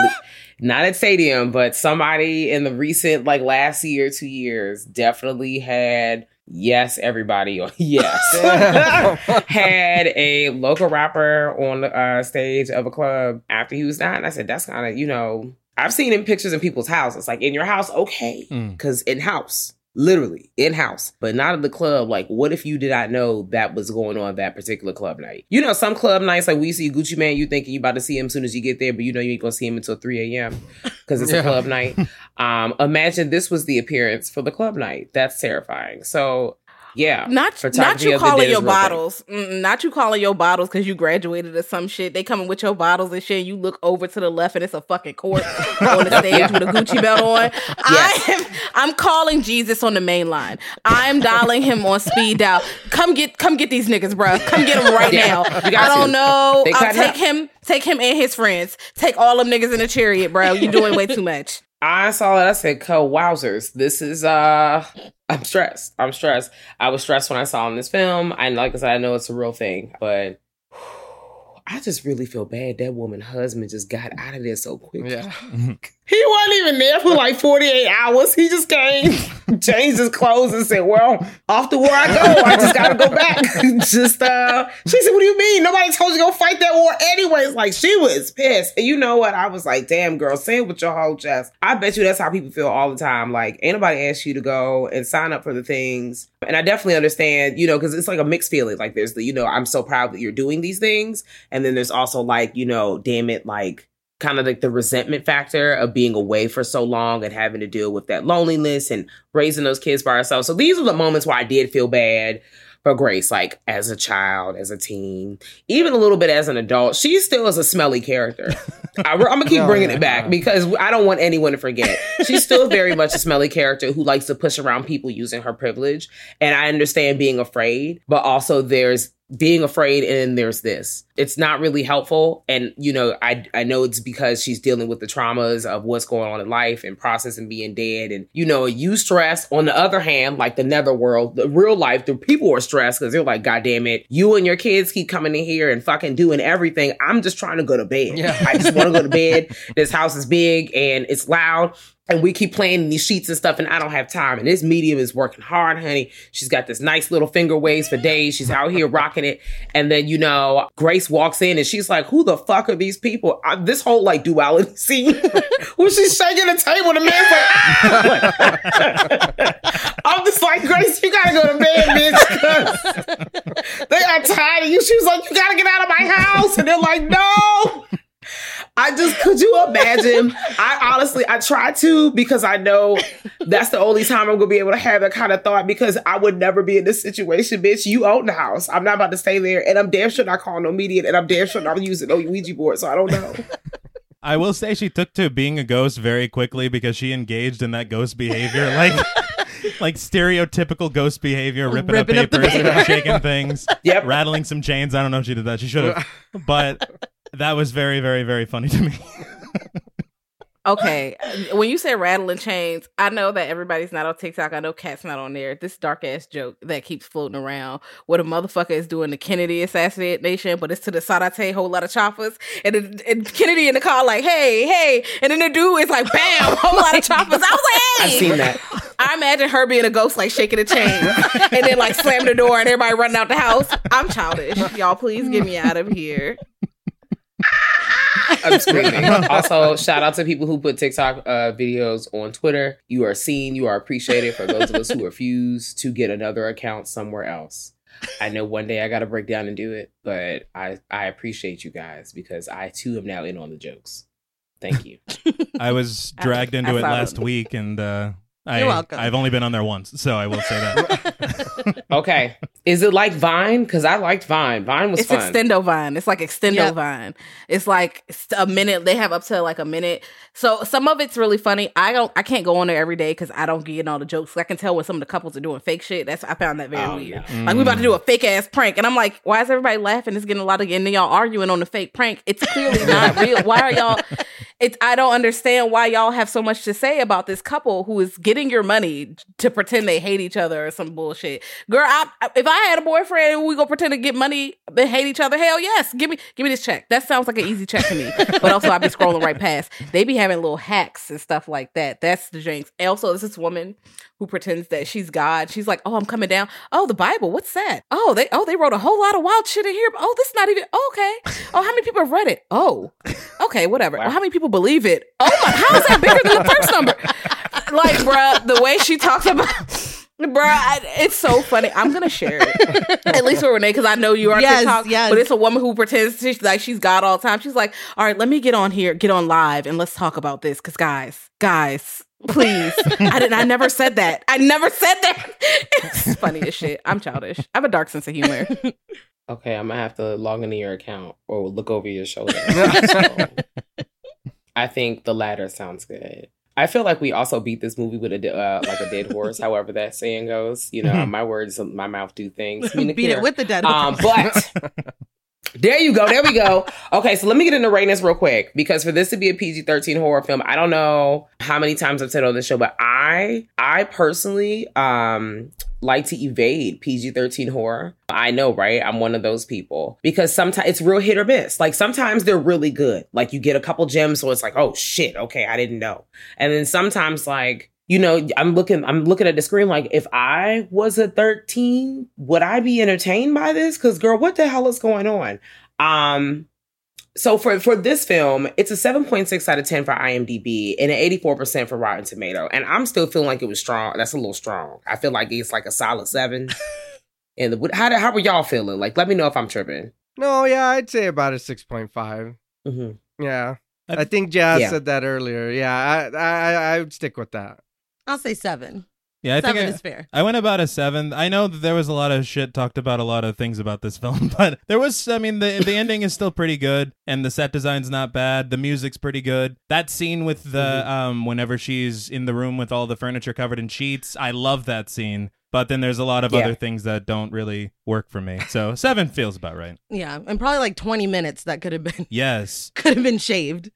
Not at stadium, but somebody in the recent, like last year, two years, definitely had. Yes, everybody. Yes, had a local rapper on the uh, stage of a club after he was dying. I said, "That's kind of you know." I've seen in pictures in people's houses, like in your house, okay, Mm. because in house, literally in house, but not at the club. Like, what if you did not know that was going on that particular club night? You know, some club nights, like we see Gucci Mane, you thinking you about to see him as soon as you get there, but you know you ain't gonna see him until three a.m. because it's Yeah. a club night. Um, imagine this was the appearance for the club night. That's terrifying. So, yeah, Not not you of the dead calling your bottles. Not you calling your bottles because you graduated or some shit. They coming with your bottles and shit. You look over to the left and it's a fucking corpse on the stage with a Gucci belt on. I am. I'm calling Jesus on the main line. I'm dialing him on speed dial. Come get come get these niggas, bro. Come get them right Yeah, now. I don't to. know. They I'll take him. him. Take him and his friends. Take all them niggas in the chariot, bro. You're doing way too much. I saw it. I said, "Co wowzers, this is uh." I'm stressed. I'm stressed. I was stressed when I saw in this film, and like I said, I know it's a real thing, but I just really feel bad. That woman husband just got out of there so quick. Yeah. He wasn't even there for like 48 hours. He just came, changed his clothes, and said, Well, off to where I go. I just gotta go back. just uh she said, What do you mean? Nobody told you to go fight that war anyways. Like she was pissed. And you know what? I was like, damn girl, say it with your whole chest. I bet you that's how people feel all the time. Like, ain't nobody asked you to go and sign up for the things. And I definitely understand, you know, because it's like a mixed feeling. Like there's the, you know, I'm so proud that you're doing these things. And then there's also like, you know, damn it, like kind of like the resentment factor of being away for so long and having to deal with that loneliness and raising those kids by ourselves. So these are the moments where I did feel bad But Grace, like as a child, as a teen, even a little bit as an adult, she still is a smelly character. I, am gonna keep No, bringing it back yeah. because I don't want anyone to forget. She's still very much a smelly character who likes to push around people using her privilege. And I understand being afraid, but also there's being afraid and there's this. It's not really helpful. And you know i i know it's because she's dealing with the traumas of what's going on in life and processing being dead. And you know you stress on the other hand like the netherworld the real life the people are stressed because they're like god damn it you and your kids keep coming in here and fucking doing everything. I'm just trying to go to bed. Yeah. i just want to go to bed. This house is big and it's loud and we keep playing in these sheets and stuff, and I don't have time. And this medium is working hard, honey. She's got this nice little finger waves for days. She's out here rocking it. And then, you know, Grace walks in and she's like, Who the fuck are these people? I, this whole like duality scene where she's shaking the table, the man's like, "Ah!" I'm just like, Grace, you gotta go to bed, bitch. they are tired of you. She was like, You gotta get out of my house. And they're like, No. I just could you imagine? I honestly I try to because I know that's the only time I'm gonna be able to have that kind of thought because I would never be in this situation, bitch. You own the house. I'm not about to stay there, and I'm damn sure not calling no media, and I'm damn sure not using no Ouija board, so I don't know. I will say she took to being a ghost very quickly because she engaged in that ghost behavior, like like stereotypical ghost behavior, ripping, Ripping up up papers, paper. shaking things, Yep. rattling some chains. I don't know if she did that. She should have, but that was very, very, very funny to me. Okay, when you say rattling chains, I know that everybody's not on TikTok. I know Cat's not on there. This dark ass joke that keeps floating around where the motherfucker is doing the Kennedy assassination, but it's to the Sarate whole lot of choppers, and, then- and Kennedy in the car like, hey, hey, and then the dude is like, bam, whole lot of choppers. I was like, hey, I've seen that. I imagine her being a ghost, like shaking a chain, and then like slamming the door, and everybody running out the house. I'm childish, y'all. Please get me out of here. I'm screaming. also, shout out to people who put TikTok uh, videos on Twitter. You are seen, you are appreciated. For those of us who refuse to get another account somewhere else, I know one day I got to break down and do it, but I I appreciate you guys because I too am now in on the jokes. Thank you. I was I- dragged into I it last it. week, and uh, I, You're welcome. I've only been on there once, so I will say that. Okay, is it like Vine? Because I liked Vine. Vine was It's fun. Extendo Vine. It's like Extendo Yep. Vine. It's like a minute. They have up to like a minute. So some of it's really funny. I don't. I can't go on there every day because I don't get all the jokes. I can tell when some of the couples are doing fake shit. That's I found that very Oh, weird. no. Like we about to mm. do a fake ass prank, and I'm like, why is everybody laughing? It's getting a lot of and then y'all arguing on the fake prank. It's clearly not real. Why are y'all? It's I don't understand why y'all have so much to say about this couple who is getting your money to pretend they hate each other or some bullshit. Girl, I, if I had a boyfriend and we go pretend to get money they hate each other, hell yes, give me give me this check. That sounds like an easy check to me. but also I'd be scrolling right past. They be having little hacks and stuff like that. That's the jinx. Also, this woman who pretends that she's God. She's like, "Oh, I'm coming down. Oh, the Bible. What's that? Oh, they oh they wrote a whole lot of wild shit in here. Oh, this is not even oh, okay. Oh, how many people have read it? Oh, okay, whatever. Oh, how many people believe it? Oh my, how is that bigger than the first number? Like, bruh, the way she talks about. Bruh, it's so funny. I'm gonna share it at least with Renee because I know you are Yes, TikTok. yes. But it's a woman who pretends she's like she's God all the time. She's like, all right, let me get on here, get on live, and let's talk about this. Because guys, guys, please, I didn't. I never said that. I never said that. It's funny as shit. I'm childish. I have a dark sense of humor. Okay, I'm gonna have to log into your account or look over your shoulder. So, I think the latter sounds good. I feel like we also beat this movie with a de- uh, like a dead horse. however that saying goes, you know, my words, my mouth do things. I mean, Beat it with the dead. Um, horse. but there you go. There we go. Okay, so let me get into ratings real quick because for this to be a PG thirteen horror film, I don't know how many times I've said on this show, but I, I I personally, um, like to evade PG thirteen horror. I know, right? I'm one of those people because sometimes it's real hit or miss. Like sometimes they're really good. Like you get a couple gems, so it's like, oh shit, okay, I didn't know. And then sometimes like you know, I'm looking, I'm looking at the screen like, if I was a 13, would I be entertained by this? Because, girl, what the hell is going on? Um, so for for this film, it's a 7.6 out of 10 for IMDb and an 84% for Rotten Tomato. And I'm still feeling like it was strong. That's a little strong. I feel like it's like a solid seven. and the, how how were y'all feeling? Like, let me know if I'm tripping. no, yeah, I'd say about a six point five. hmm Yeah, I- I think Jazz Yeah. said that earlier. Yeah, I, I I would stick with that. I'll say seven. Yeah, I Seven think I, is fair. I went about a seven. I know that there was a lot of shit talked about a lot of things about this film, but there was. I mean, the the ending is still pretty good, and the set design's not bad. The music's pretty good. That scene with the Mm-hmm. um, whenever she's in the room with all the furniture covered in sheets, I love that scene. But then there's a lot of Yeah. other things that don't really work for me. So seven feels about right. Yeah, and probably like 20 minutes that could have been Yes. could have been shaved.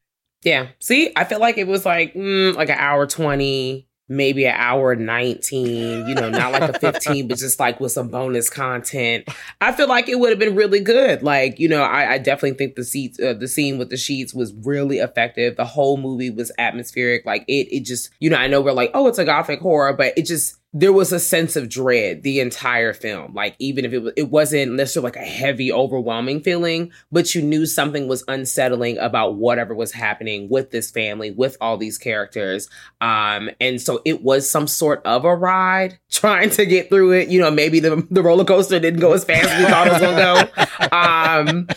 Yeah. See, I feel like it was like mm, like an hour twenty, maybe an hour nineteen. You know, not like a fifteen, but just like with some bonus content. I feel like it would have been really good. Like you know, I, I definitely think the seats, uh, the scene with the sheets was really effective. The whole movie was atmospheric. Like it, it just you know, I know we're like, oh, it's a gothic horror, but it just there was a sense of dread the entire film. Like even if it was, it wasn't necessarily like a heavy, overwhelming feeling, but you knew something was unsettling about whatever was happening with this family, with all these characters. Um, and so it was some sort of a ride trying to get through it. You know, maybe the the roller coaster didn't go as fast as we thought it was gonna go. Um,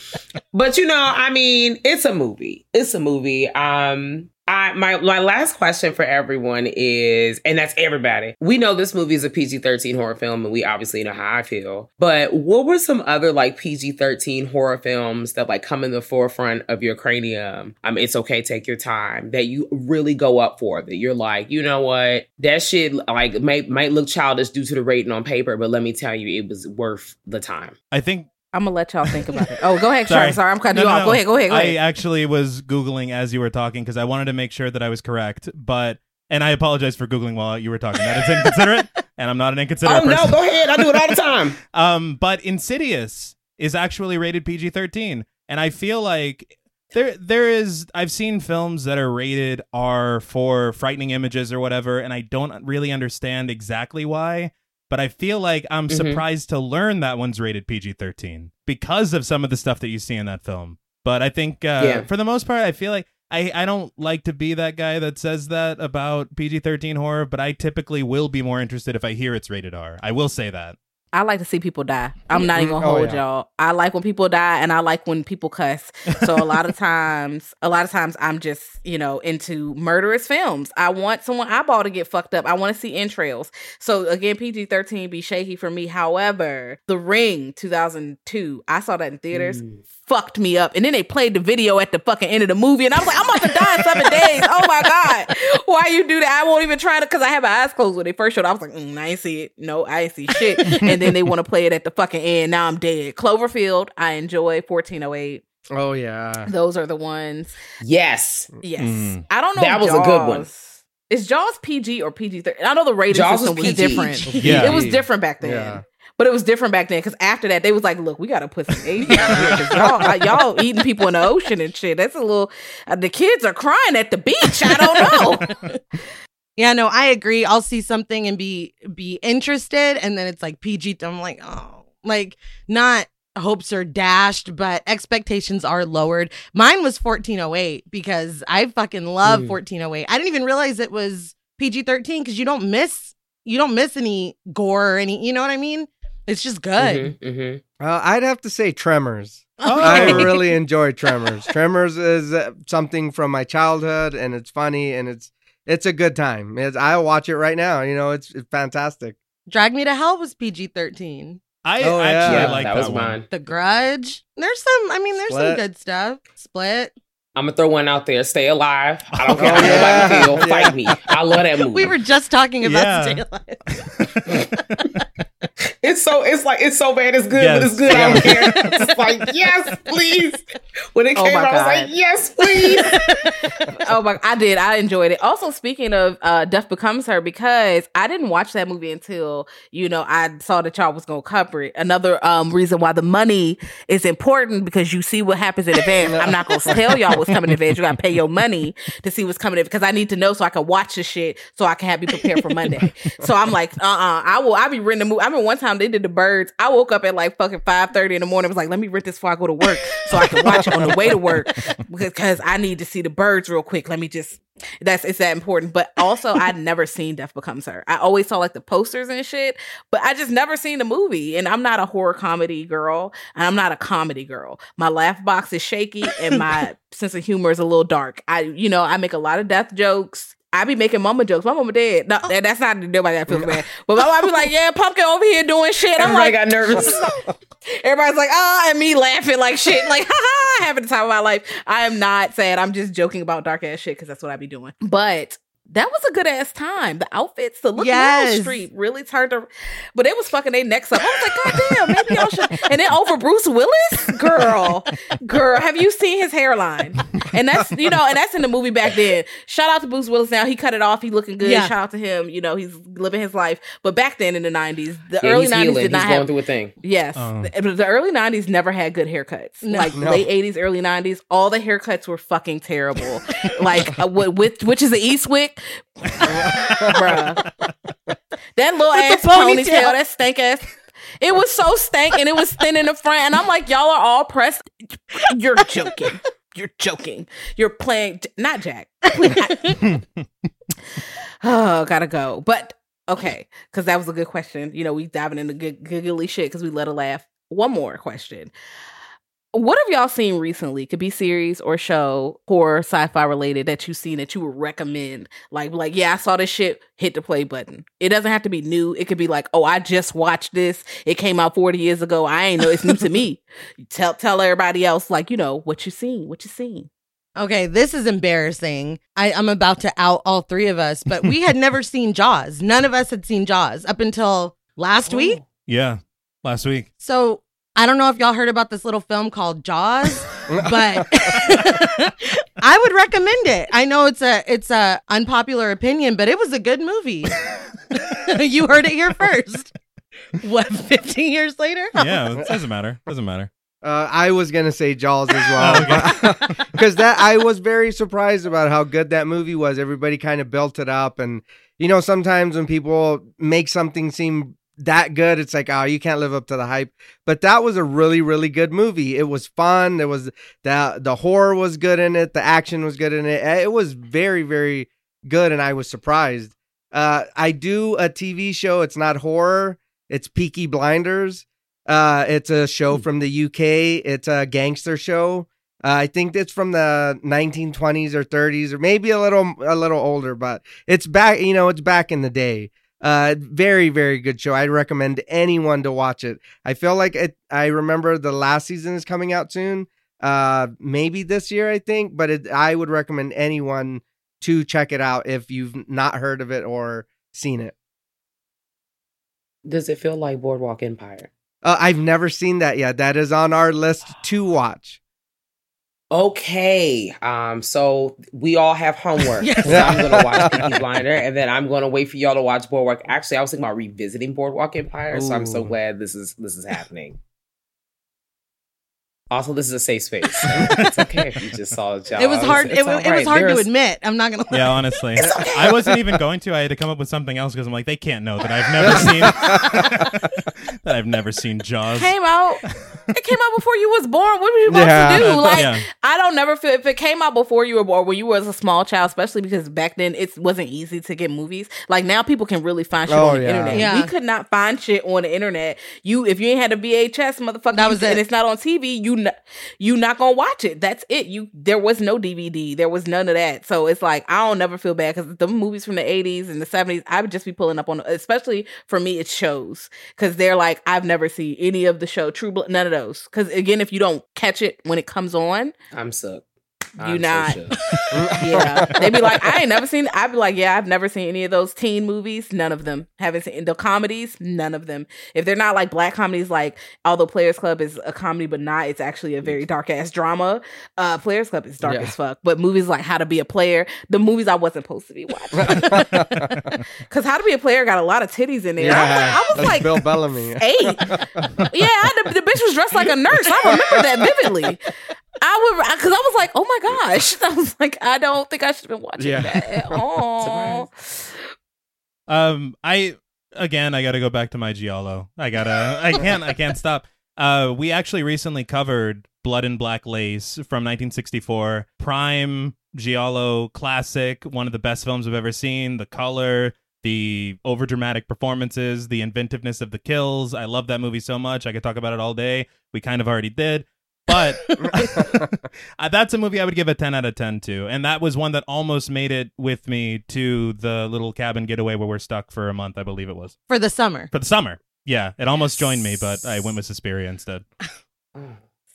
but you know, I mean, it's a movie. It's a movie. Um, I my my last question for everyone is, and that's everybody. We know this movie is a PG thirteen horror film, and we obviously know how I feel. But what were some other like PG thirteen horror films that like come in the forefront of your cranium? Mean, it's okay, take your time. That you really go up for. That you're like, you know what, that shit like might might look childish due to the rating on paper, but let me tell you, it was worth the time. I think I'm gonna let y'all think about it. Oh, go ahead, Sorry. Sorry, sorry I'm cutting No, you no, off. no. Go ahead, go ahead, go I ahead. actually was googling as you were talking because I wanted to make sure that I was correct. But and I apologize for googling while you were talking. That is inconsiderate, and I'm not an inconsiderate oh no, person. go ahead, I do it all the time. Um, but Insidious is actually rated PG-13, and I feel like there there is I've seen films that are rated R for frightening images or whatever, and I don't really understand exactly why. But I feel like I'm Mhm. surprised to learn that one's rated PG-13 because of some of the stuff that you see in that film. But I think uh, Yeah. for the most part, I feel like I, I don't like to be that guy that says that about PG 13 horror, but I typically will be more interested if I hear it's rated R. I will say that. I like to see people die. I'm not even gonna Oh, hold yeah. y'all. I like when people die and I like when people cuss. So a lot of times, a lot of times I'm just, you know, into murderous films. I want someone eyeball to get fucked up. I want to see entrails. So again, PG 13 be shaky for me. However, The Ring 2002, I saw that in theaters. Mm. Fucked me up. And then they played the video at the fucking end of the movie. And I was like, I'm about to die in seven days. Oh my God. Why you do that? I won't even try to, because I have my eyes closed when they first showed. up. I was like, mm, I ain't see it. No, I ain't see shit. and then they want to play it at the fucking end. Now I'm dead. Cloverfield, I enjoy 1408. Oh yeah. Those are the ones. Yes. Yes. Mm. I don't know. That was a good one. Is Jaws PG or PG 13? I know the rating Jaws system was was, PG. different. Yeah. It was different back then. Yeah. But it was different back then because after that they was like, "Look, we got to put some Asian out y'all, y'all eating people in the ocean and shit. That's a little. Uh, the kids are crying at the beach. I don't know. Yeah, no, I agree. I'll see something and be be interested, and then it's like PG. I'm like, oh, like not hopes are dashed, but expectations are lowered. Mine was 1408 because I fucking love Mm. 1408. I didn't even realize it was PG 13 because you don't miss you don't miss any gore or any. You know what I mean? It's just good. Mhm, mhm. Uh, I'd have to say Tremors. I really enjoy Tremors. Tremors is uh, something from my childhood, and it's funny, and it's it's a good time. It's, I'll watch it right now. You know, it's, it's fantastic. Drag Me to Hell was PG 13. I Oh, yeah. actually Yeah, like that that, was one. mine. The Grudge. There's some. I mean, there's some good stuff. Split. I'm gonna throw one out there. Stay alive. I don't Oh, care how yeah. nobody feel. Yeah. Fight me. I love that movie. We were just talking about Yeah. Stay Alive. It's so it's like it's so bad. It's good, but it's good. I don't care. It's like yes, please. When it Oh came my out, I was like yes, please. oh my! I did. I enjoyed it. Also, speaking of uh, Death Becomes Her, because I didn't watch that movie until you know I saw that y'all was gonna cover it. Another um reason why the money is important because you see what happens in advance. I'm not gonna tell y'all what's coming in advance. You gotta pay your money to see what's coming in because I need to know so I can watch the shit so I can have be prepared for Monday. so I'm like, uh, uh I will. i'll be renting the movie. I remember one time they did the Birds. I woke up at like fucking five thirty in the morning. I Was like, let me rent this before I go to work so I can watch it on the way to work because I need to see the birds real quick. Let me just that's it's that important. But also I'd never seen Death Becomes Her. I always saw like the posters and shit, but I just never seen the movie. And I'm not a horror comedy girl, and I'm not a comedy girl. My laugh box is shaky and my sense of humor is a little dark. I you know, I make a lot of death jokes. I be making mama jokes. My mama dead. No, that- that's not nobody that feels bad. But my mom be like, "Yeah, pumpkin over here doing shit." I'm Everybody like, got nervous. Everybody's like, ah, and me laughing like shit, like, ha ha, having the time of my life. I am not sad. I'm just joking about dark ass shit because that's what I be doing. But that was a good ass time. The outfits, the look Yes. Wall Street really turned her, but it was fucking their necks up. I was like, God damn, maybe y'all should. And then over Bruce Willis, girl, girl, have you seen his hairline? And that's you know, and that's in the movie back then. Shout out to Bruce Willis. Now he cut it off. He looking good. Yeah. Shout out to him. You know, he's living his life. But back then in the '90s, the Yeah, early '90s healing. did He's not going have through a thing. Yes, Oh. the, the early '90s never had good haircuts. No. Like No. late '80s, early '90s, all the haircuts were fucking terrible. like uh, with, with which is the Eastwick, bruh. That little ass ponytail. ponytail, that stank ass. It was so stank and it was thin in the front, and I'm like, y'all are all pressed. You're joking. You're joking. You're playing not Jack. I- oh, gotta go. But okay, because that was a good question. You know, we diving into good giggly shit because we let her laugh. One more question. What have y'all seen recently? Could be series or show horror, sci-fi related that you've seen that you would recommend. Like, like, yeah, I saw this shit. Hit the play button. It doesn't have to be new. It could be like, oh, I just watched this. It came out forty years ago. I ain't know it's new to me. Tell tell everybody else, like, you know, what you seen, what you seen. Okay, this is embarrassing. I, I'm about to out all three of us, but we had never seen Jaws. None of us had seen Jaws up until last oh. week. Yeah, last week. So I don't know if y'all heard about this little film called Jaws, but I would recommend it. I know it's a it's a unpopular opinion, but it was a good movie. you heard it here first. What, 15 years later? Yeah, it doesn't matter. Doesn't matter. Uh, I was gonna say Jaws as Oh, well, because that I was very surprised about how good that movie was. Everybody kind of built it up, and you know sometimes when people make something seem that good, it's like oh you can't live up to the hype. But that was a really really good movie. It was fun. There was the the horror was good in it. The action was good in it. It was very very good, and I was surprised. Uh, I do a TV show. It's not horror. It's Peaky Blinders. Uh, it's a show from the UK. It's a gangster show. Uh, I think it's from the 1920s or 30s, or maybe a little a little older, but it's back. You know, it's back in the day. Uh, very very good show. I recommend anyone to watch it. I feel like it. I remember the last season is coming out soon. Uh, maybe this year, I think. But it, I would recommend anyone to check it out if you've not heard of it or seen it. Does it feel like Boardwalk Empire? Uh, I've never seen that yet. That is on our list to watch. Okay. Um, so we all have homework. Yes. So I'm gonna watch Peaky Blinder and then I'm gonna wait for y'all to watch Boardwalk. Actually, I was thinking about revisiting Boardwalk Empire, so I'm so glad this is this is happening. Also, this is a safe space. so it's okay if you just saw Jaws. It was hard. It's It, all it was right. hard to admit. I'm not gonna. Yeah, honestly, I wasn't even going to. I had to come up with something else because I'm like, they can't know that I've never seen that I've never seen Jaws. Came out. It came out before you was born. What were you supposed Yeah. to do? Like, Yeah. I don't never feel if it came out before you were born, when you was a small child, especially because back then it wasn't easy to get movies. Like now, people can really find shit Oh, on the yeah. internet. Yeah. We could not find shit on the internet. You, if you ain't had a VHS, motherfucker, That you- was it. and it's not on TV. You, n- you not gonna watch it. That's it. You, there was no DVD. There was none of that. So it's like I don't never feel bad because the movies from the '80s and the '70s, I would just be pulling up on. Especially for me, it shows because they're like I've never seen any of the show True Blood, none of those. Because again, if you don't catch it when it comes on, I'm shook. You I'm not. shook. yeah, they'd be like, I ain't never seen. I'd be like, yeah, I've never seen any of those teen movies. None of them. Haven't seen the comedies. None of them. If they're not like black comedies, like although Players Club is a comedy, but not, it's actually a very dark ass drama. Uh, Players Club is dark Yeah. as fuck. But movies like How to Be a Player, the movies I wasn't supposed to be watching, because How to Be a Player got a lot of titties in there. I was like, I was like Bill Bellamy. eight. yeah, I, the, the bitch was dressed like a nurse. I remember that vividly. I would because I was like, oh my gosh. I was like, I don't think I should have been watching Yeah. that at all. Um, I again, I got to go back to my giallo. I gotta, I can't, I can't stop. Uh, we actually recently covered Blood and Black Lace from 1964, prime giallo classic, one of the best films I've ever seen. The color, the overdramatic performances, the inventiveness of the kills. I love that movie so much. I could talk about it all day. We kind of already did. But uh, that's a movie I would give a 10 out of 10 to. And that was one that almost made it with me to the little cabin getaway where we're stuck for a month, I believe it was. For the summer. For the summer. Yeah, it almost joined me, but I went with Suspiria instead.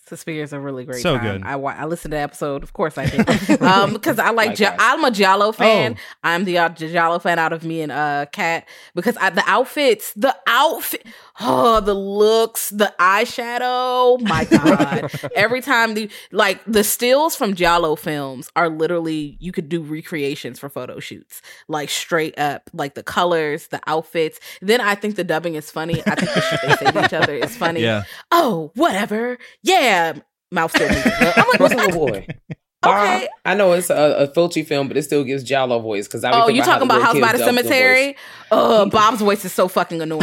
Suspiria is a really great So time. good. I, wa- I listened to the episode. Of course I did. um, because I like, Ja- Likewise. I'm a Giallo fan. Oh. I'm the uh, Giallo fan out of me and uh Cat because I, the outfits, the outfit, oh, the looks, the eyeshadow. My God! Every time the like the stills from Giallo films are literally you could do recreations for photo shoots, like straight up, like the colors, the outfits. Then I think the dubbing is funny. I think the shit they say to each other is funny Yeah. oh, whatever. Yeah. Mouth still moving. I'm like, What's what? little boy? Okay. Uh, I know it's a, a Fulci film, but it still gives Giallo voice because I. Oh, you talking about House by the kids dub voice. Cemetery? Oh, Bob's voice is so fucking annoying,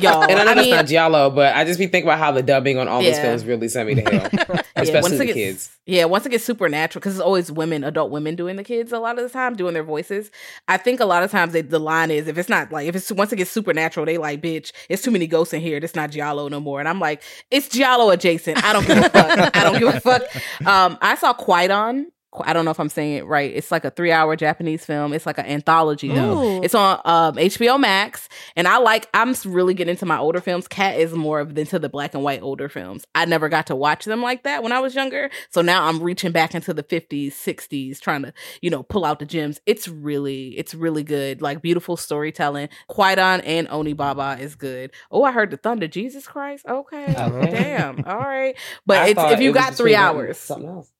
y'all. And I know I that's mean, not Giallo, but I just be thinking about how the dubbing on all those Yeah. films really sent me to hell, especially once the gets, kids. Yeah, once it gets supernatural, because it's always women, adult women doing the kids a lot of the time, doing their voices. I think a lot of times they, the line is if it's not like if it's once it gets supernatural, they like, bitch, it's too many ghosts in here. It's not Giallo no more. And I'm like, it's Giallo adjacent. I don't give a fuck. I don't give a fuck. Um, I saw Kwaidan. I don't know if I'm saying it right. It's like a three hour Japanese film. It's like an anthology though. Ooh. It's on um, HBO Max, and I like. I'm really getting into my older films. Cat is more of into the black and white older films. I never got to watch them like that when I was younger, so now I'm reaching back into the 50s, 60s, trying to you know pull out the gems. It's really, it's really good. Like beautiful storytelling. Kwaidan and Onibaba is good. Oh, I heard the thunder. Jesus Christ. Okay, Okay. damn. All right, but it's, if you it got three between that and hours, something else.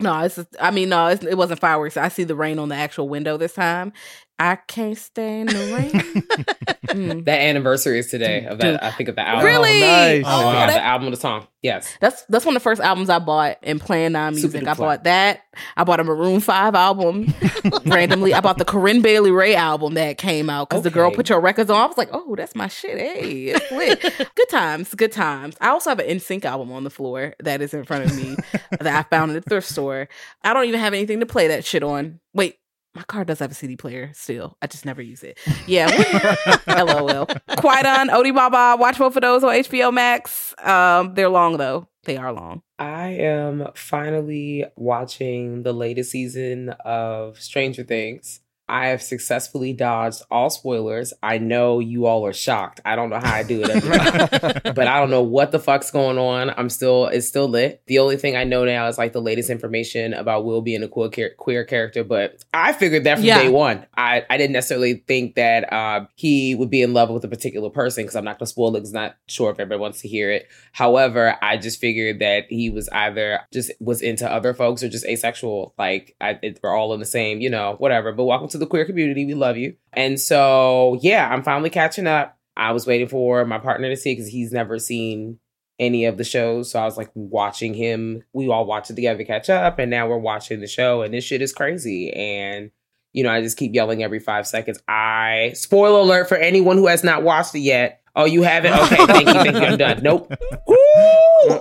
No, it's. Just, I mean, no, it wasn't fireworks. I see the rain on the actual window this time. I can't stand the rain. Mm. That anniversary is today of that. I think of the album. Really? nice. Oh, Oh, yeah, that- the album of the song. Yes. that's that's one of the first albums I bought in playing non Super music. I Duper. bought that. I bought a Maroon Five album randomly. I bought the Corinne Bailey Rae album that came out because the girl put your records on. I was like, oh, that's my shit. Hey, it's lit. good times, good times. I also have an NSYNC album on the floor that is in front of me that I found in the thrift store. I don't even have anything to play that shit on. Wait. My car does have a CD player still. I just never use it. Yeah. LOL. Kwaidan Odie Baba. Watch both of those on HBO Max. Um, they're long though. They are long. I am finally watching the latest season of Stranger Things. I have successfully dodged all spoilers. I know you all are shocked. I don't know how I do it, every time. but I don't know what the fuck's going on. I'm still, it's still lit. The only thing I know now is like the latest information about Will being a queer, char- queer character, but I figured that from Yeah. day one. I, I didn't necessarily think that uh, he would be in love with a particular person because I'm not going to spoil it because not sure if everybody wants to hear it. However, I just figured that he was either just was into other folks or just asexual. Like I, it, we're all in the same, you know, whatever. But welcome to the queer community. We love you. And so, yeah, I'm finally catching up. I was waiting for my partner to see because he's never seen any of the shows. So I was like watching him. We all watch it together, to catch up, and now we're watching the show, and this shit is crazy. And you know, I just keep yelling every five seconds. I spoiler alert for anyone who has not watched it yet. Oh, you haven't? Okay, thank you, thank you. I'm done. Nope.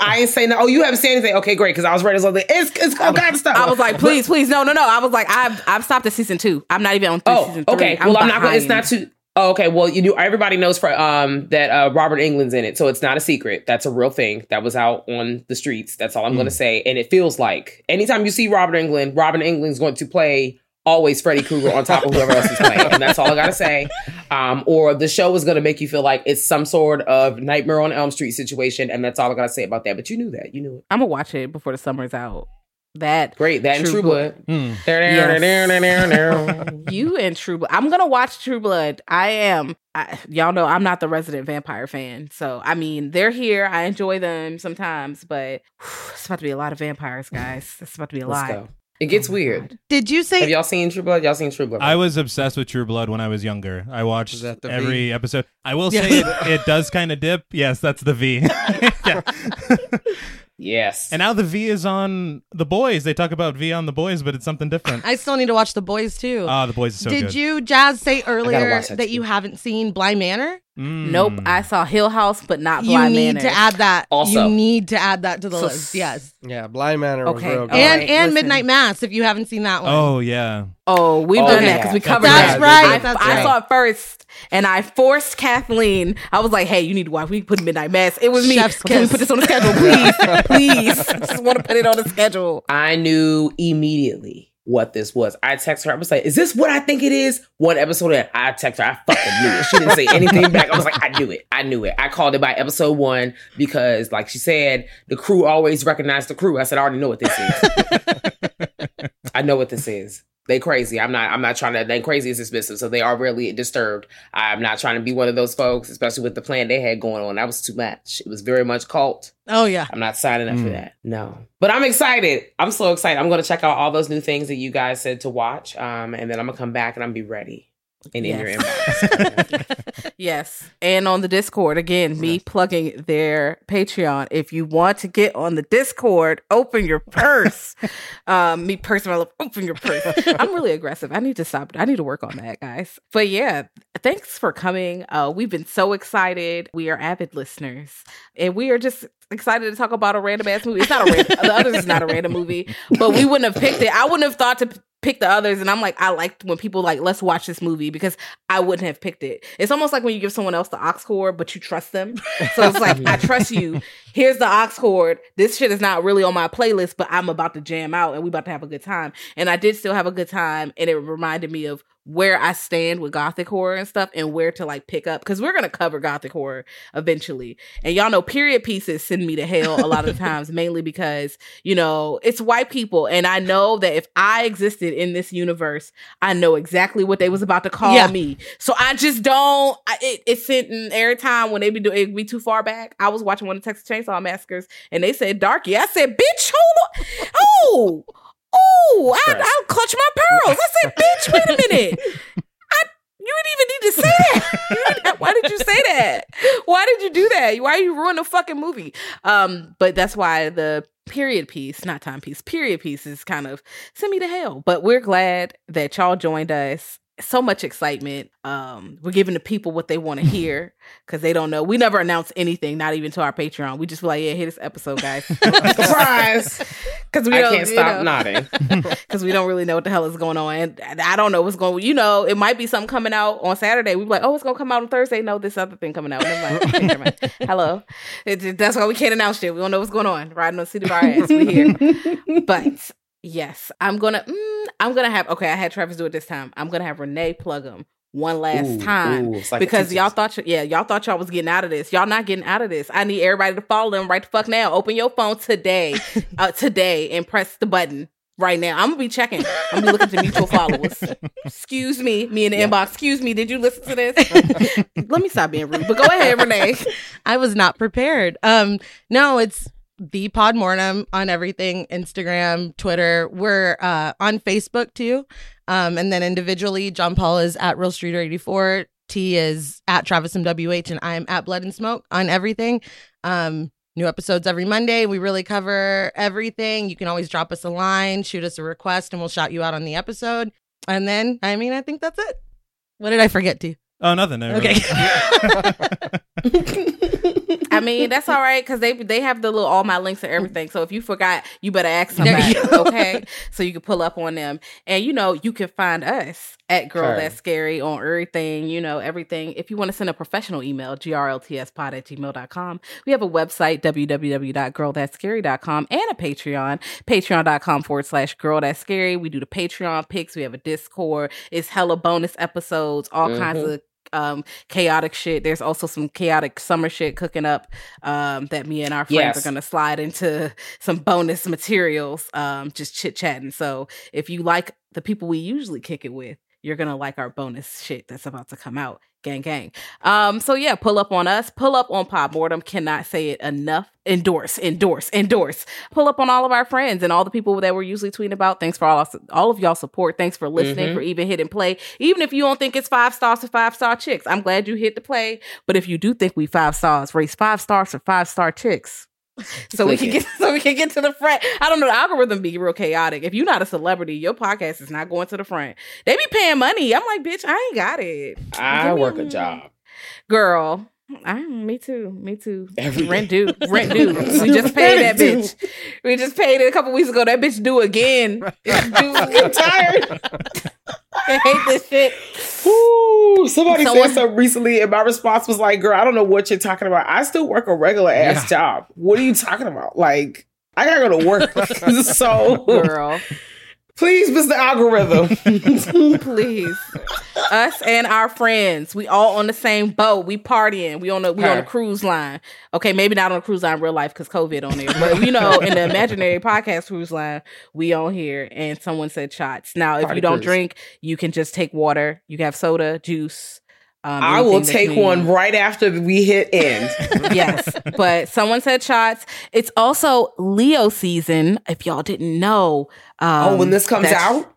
I ain't saying that. Oh, you haven't said anything. Okay, great. Because I was ready to say it's it's all kinds of stuff. I was like, please, please, no, no, no. I was like, I've I've stopped at season two. I'm not even on through Oh, season three. okay. I'm well, I'm not. Gonna, it's not too. Oh, okay. Well, you know, everybody knows for um that uh, Robert Englund's in it, so it's not a secret. That's a real thing that was out on the streets. That's all I'm going to say. And it feels like anytime you see Robert Englund, Robert Englund's going to play always Freddy Krueger on top of whoever else is playing, and that's all I got to say. Um, or the show is going to make you feel like it's some sort of Nightmare on Elm Street situation, and that's all I got to say about that. But you knew that. You knew it. I'm gonna watch it before the summer's out. That Great. That and True True Blood. Hmm. You and True Blood. I'm gonna watch True Blood. I am. I, y'all know I'm not the resident vampire fan, so I mean they're here. I enjoy them sometimes, but it's about to be a lot of vampires, guys. It's about to be a Let's lot. go. It gets Oh weird. God. Did you say? Have y'all seen True Blood? Y'all seen True Blood? I was obsessed with True Blood when I was younger. I watched Is that the every V? episode. I will Yeah. say it, it does kind of dip. Yes, that's the V. Yeah. Yes. And now the V is on The Boys. They talk about V on The Boys, but it's something different. I still need to watch The Boys too? Ah, The Boys is so Did good. you, Jazz, say earlier that, that you haven't seen Bly Manor? Mm. Nope, I saw Hill House, but not You Bly Manor. You need Manor. to add that. Also- you need to add that to the So- list. Yes, Yeah, Bly Manor was Okay, real all good. and right, and listen. Midnight Mass. If you haven't seen that one, Oh yeah. Oh, we've Oh, done yeah. that because we That's covered That's that. right, I, that's I right. saw it first, and I forced Kathleen. I was like, "Hey, you need to watch. We put Midnight Mass. It was me. Chef's Can we put this on the schedule, please? please. I just want to put it on the schedule." I knew immediately what this was. I text her. I was like, "Is this what I think it is?" One episode in, I text her. I fucking knew it. She didn't say anything back. I was like, "I knew it. I knew it." I called it by episode one because, like she said, the crew always recognized the crew. I said, "I already know what this is. I know what this is." They crazy. I'm not. I'm not trying to. They crazy is dismissive. So they are really disturbed. I'm not trying to be one of those folks, especially with the plan they had going on. That was too much. It was very much cult. oh yeah. I'm not signing up for Mm. that. No. But I'm excited. I'm so excited. I'm going to check out all those new things that you guys said to watch. Um, and then I'm going to come back and I'm be ready. And in your Yes. inbox. yes, and on the Discord again, me plugging their Patreon. If you want to get on the Discord, open your purse. um, me personally, open your purse. I'm really aggressive. I need to stop. I need to work on that, guys. But yeah, thanks for coming. Uh, we've been so excited. We are avid listeners, and we are just excited to talk about a random ass movie. It's not a random. the other is not a random movie, but we wouldn't have picked it. I wouldn't have thought to p- pick the others, and I'm like, I liked when people like, let's watch this movie because I wouldn't have picked it. It's almost like when you give someone else the aux cord, but you trust them. So it's like, I trust you. Here's the aux cord. This shit is not really on my playlist, but I'm about to jam out and we about to have a good time. And I did still have a good time, and it reminded me of where I stand with gothic horror and stuff and where to like pick up because we're gonna cover gothic horror eventually. And y'all know period pieces send me to hell a lot of times, mainly because, you know, it's white people. And I know that if I existed in this universe, I know exactly what they was about to call Yeah. me. So I just don't I, it, it's sitting every time when they be doing it be too far back. I was watching one of the Texas Chainsaw Massacres and they said darky. I said, bitch, hold on. Oh, oh, I, I'll clutch my pearls. I said, bitch, wait a minute. I you didn't even need to say that. Why did you say that? Why did you do that? Why are you ruin the fucking movie? Um, but that's why the period piece, not time piece, period piece is kind of send me to hell. But we're glad that y'all joined us. So much excitement. Um, we're giving the people what they want to hear because they don't know. We never announce anything, not even to our Patreon. We just be like, yeah, hit this episode, guys. Surprise. Because we can't stop know nodding. because we don't really know what the hell is going on. And I don't know what's going. You know, it might be something coming out on Saturday. We be like, oh, it's gonna come out on Thursday. No, this other thing coming out. And like, okay, never mind. Hello, It- it- that's why we can't announce shit. We don't know what's going on. Riding on the seat of our ass. We here, but yes, I'm gonna. Mm, I'm gonna have. Okay, I had Travis do it this time. I'm gonna have Renee plug him one last Ooh, time. ooh, like because y'all thought, yeah, y'all thought y'all was getting out of this. Y'all not getting out of this. I need everybody to follow them right the fuck now. Open your phone today, uh, today, and press the button right now. I'm gonna be checking. I'm gonna be looking at the mutual followers. Excuse me, me in the inbox. Excuse me, did you listen to this? Let me stop being rude. But go ahead, Renee. I was not prepared. Um, no, it's the Pod Mortem on everything Instagram, Twitter. We're uh, on Facebook too. Um, and then individually, John Paul is at Real Streeter 84. T is at Travis MWH, and I'm at Blood and Smoke on everything. Um, new episodes every Monday. We really cover everything. You can always drop us a line, shoot us a request, and we'll shout you out on the episode. And then, I mean, I think that's it. What did I forget to? Oh, nothing. never Okay. mind. I mean, that's all right because they they have the little all my links and everything. So if you forgot, you better ask somebody, okay? So you can pull up on them, and you know you can find us at Girl Sure. That's Scary on everything. You know everything. If you want to send a professional email, grltspod at gmail.com. We have a website www.girlthatscary.com and a Patreon, patreon.com forward slash Girl That's Scary. We do the Patreon picks. We have a Discord. It's hella bonus episodes, all kinds Mhm. of um chaotic shit. There's also some chaotic summer shit cooking up um that me and our friends Yes. are gonna slide into some bonus materials, um, just chit chatting. So if you like the people we usually kick it with, you're gonna like our bonus shit that's about to come out. Gang gang. Um, so yeah, pull up on us, pull up on Pod Mortem. Cannot say it enough. Endorse, endorse, endorse. Pull up on all of our friends and all the people that we're usually tweeting about. Thanks for all all of y'all support. Thanks for listening, Mhm. for even hitting play. Even if you don't think it's five stars for five star chicks, I'm glad you hit the play. But if you do think we five stars, raise five stars for five star chicks. So we can get so we can get to the front. I don't know. The algorithm be real chaotic. If you're not a celebrity, your podcast is not going to the front. They be paying money. I'm like, bitch, I ain't got it. I Give work a- job. Girl. I, me too. Me too. Every Rent due. Rent due. We just paid that bitch. We just paid it a couple weeks ago. That bitch due again. It's due. I'm tired. I hate this shit. Ooh, somebody Someone- said something recently, and my response was like, "Girl, I don't know what you're talking about. I still work a regular ass job. What are you talking about? Like, I gotta go to work. so, Girl. Please, Mr. Algorithm, Please. Us and our friends. We all on the same boat. We partying. We on a we on a cruise line. Okay, maybe not on a cruise line in real life because COVID on there. But you know, in the imaginary podcast cruise line, we on here and someone said shots. Now, if Party you don't cruise. drink, you can just take water. You can have soda, juice. Um, I will take you one right after we hit end. yes, but someone said shots. It's also Leo season. If y'all didn't know, um, oh, when this comes that's- out,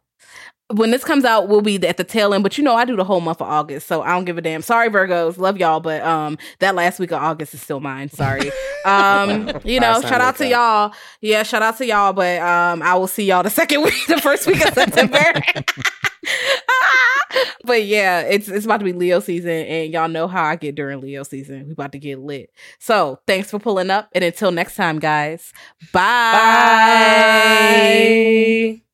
when this comes out, we'll be at the tail end. But you know, I do the whole month of August, so I don't give a damn. Sorry, Virgos, love y'all, but um, that last week of August is still mine. Sorry. Um, you know, shout out to that. y'all. Yeah, shout out to y'all. But um, I will see y'all the second week, the first week of September. but yeah, it's it's about to be Leo season, and y'all know how I get during Leo season. We about to get lit. So thanks for pulling up, and until next time, guys. bye. bye.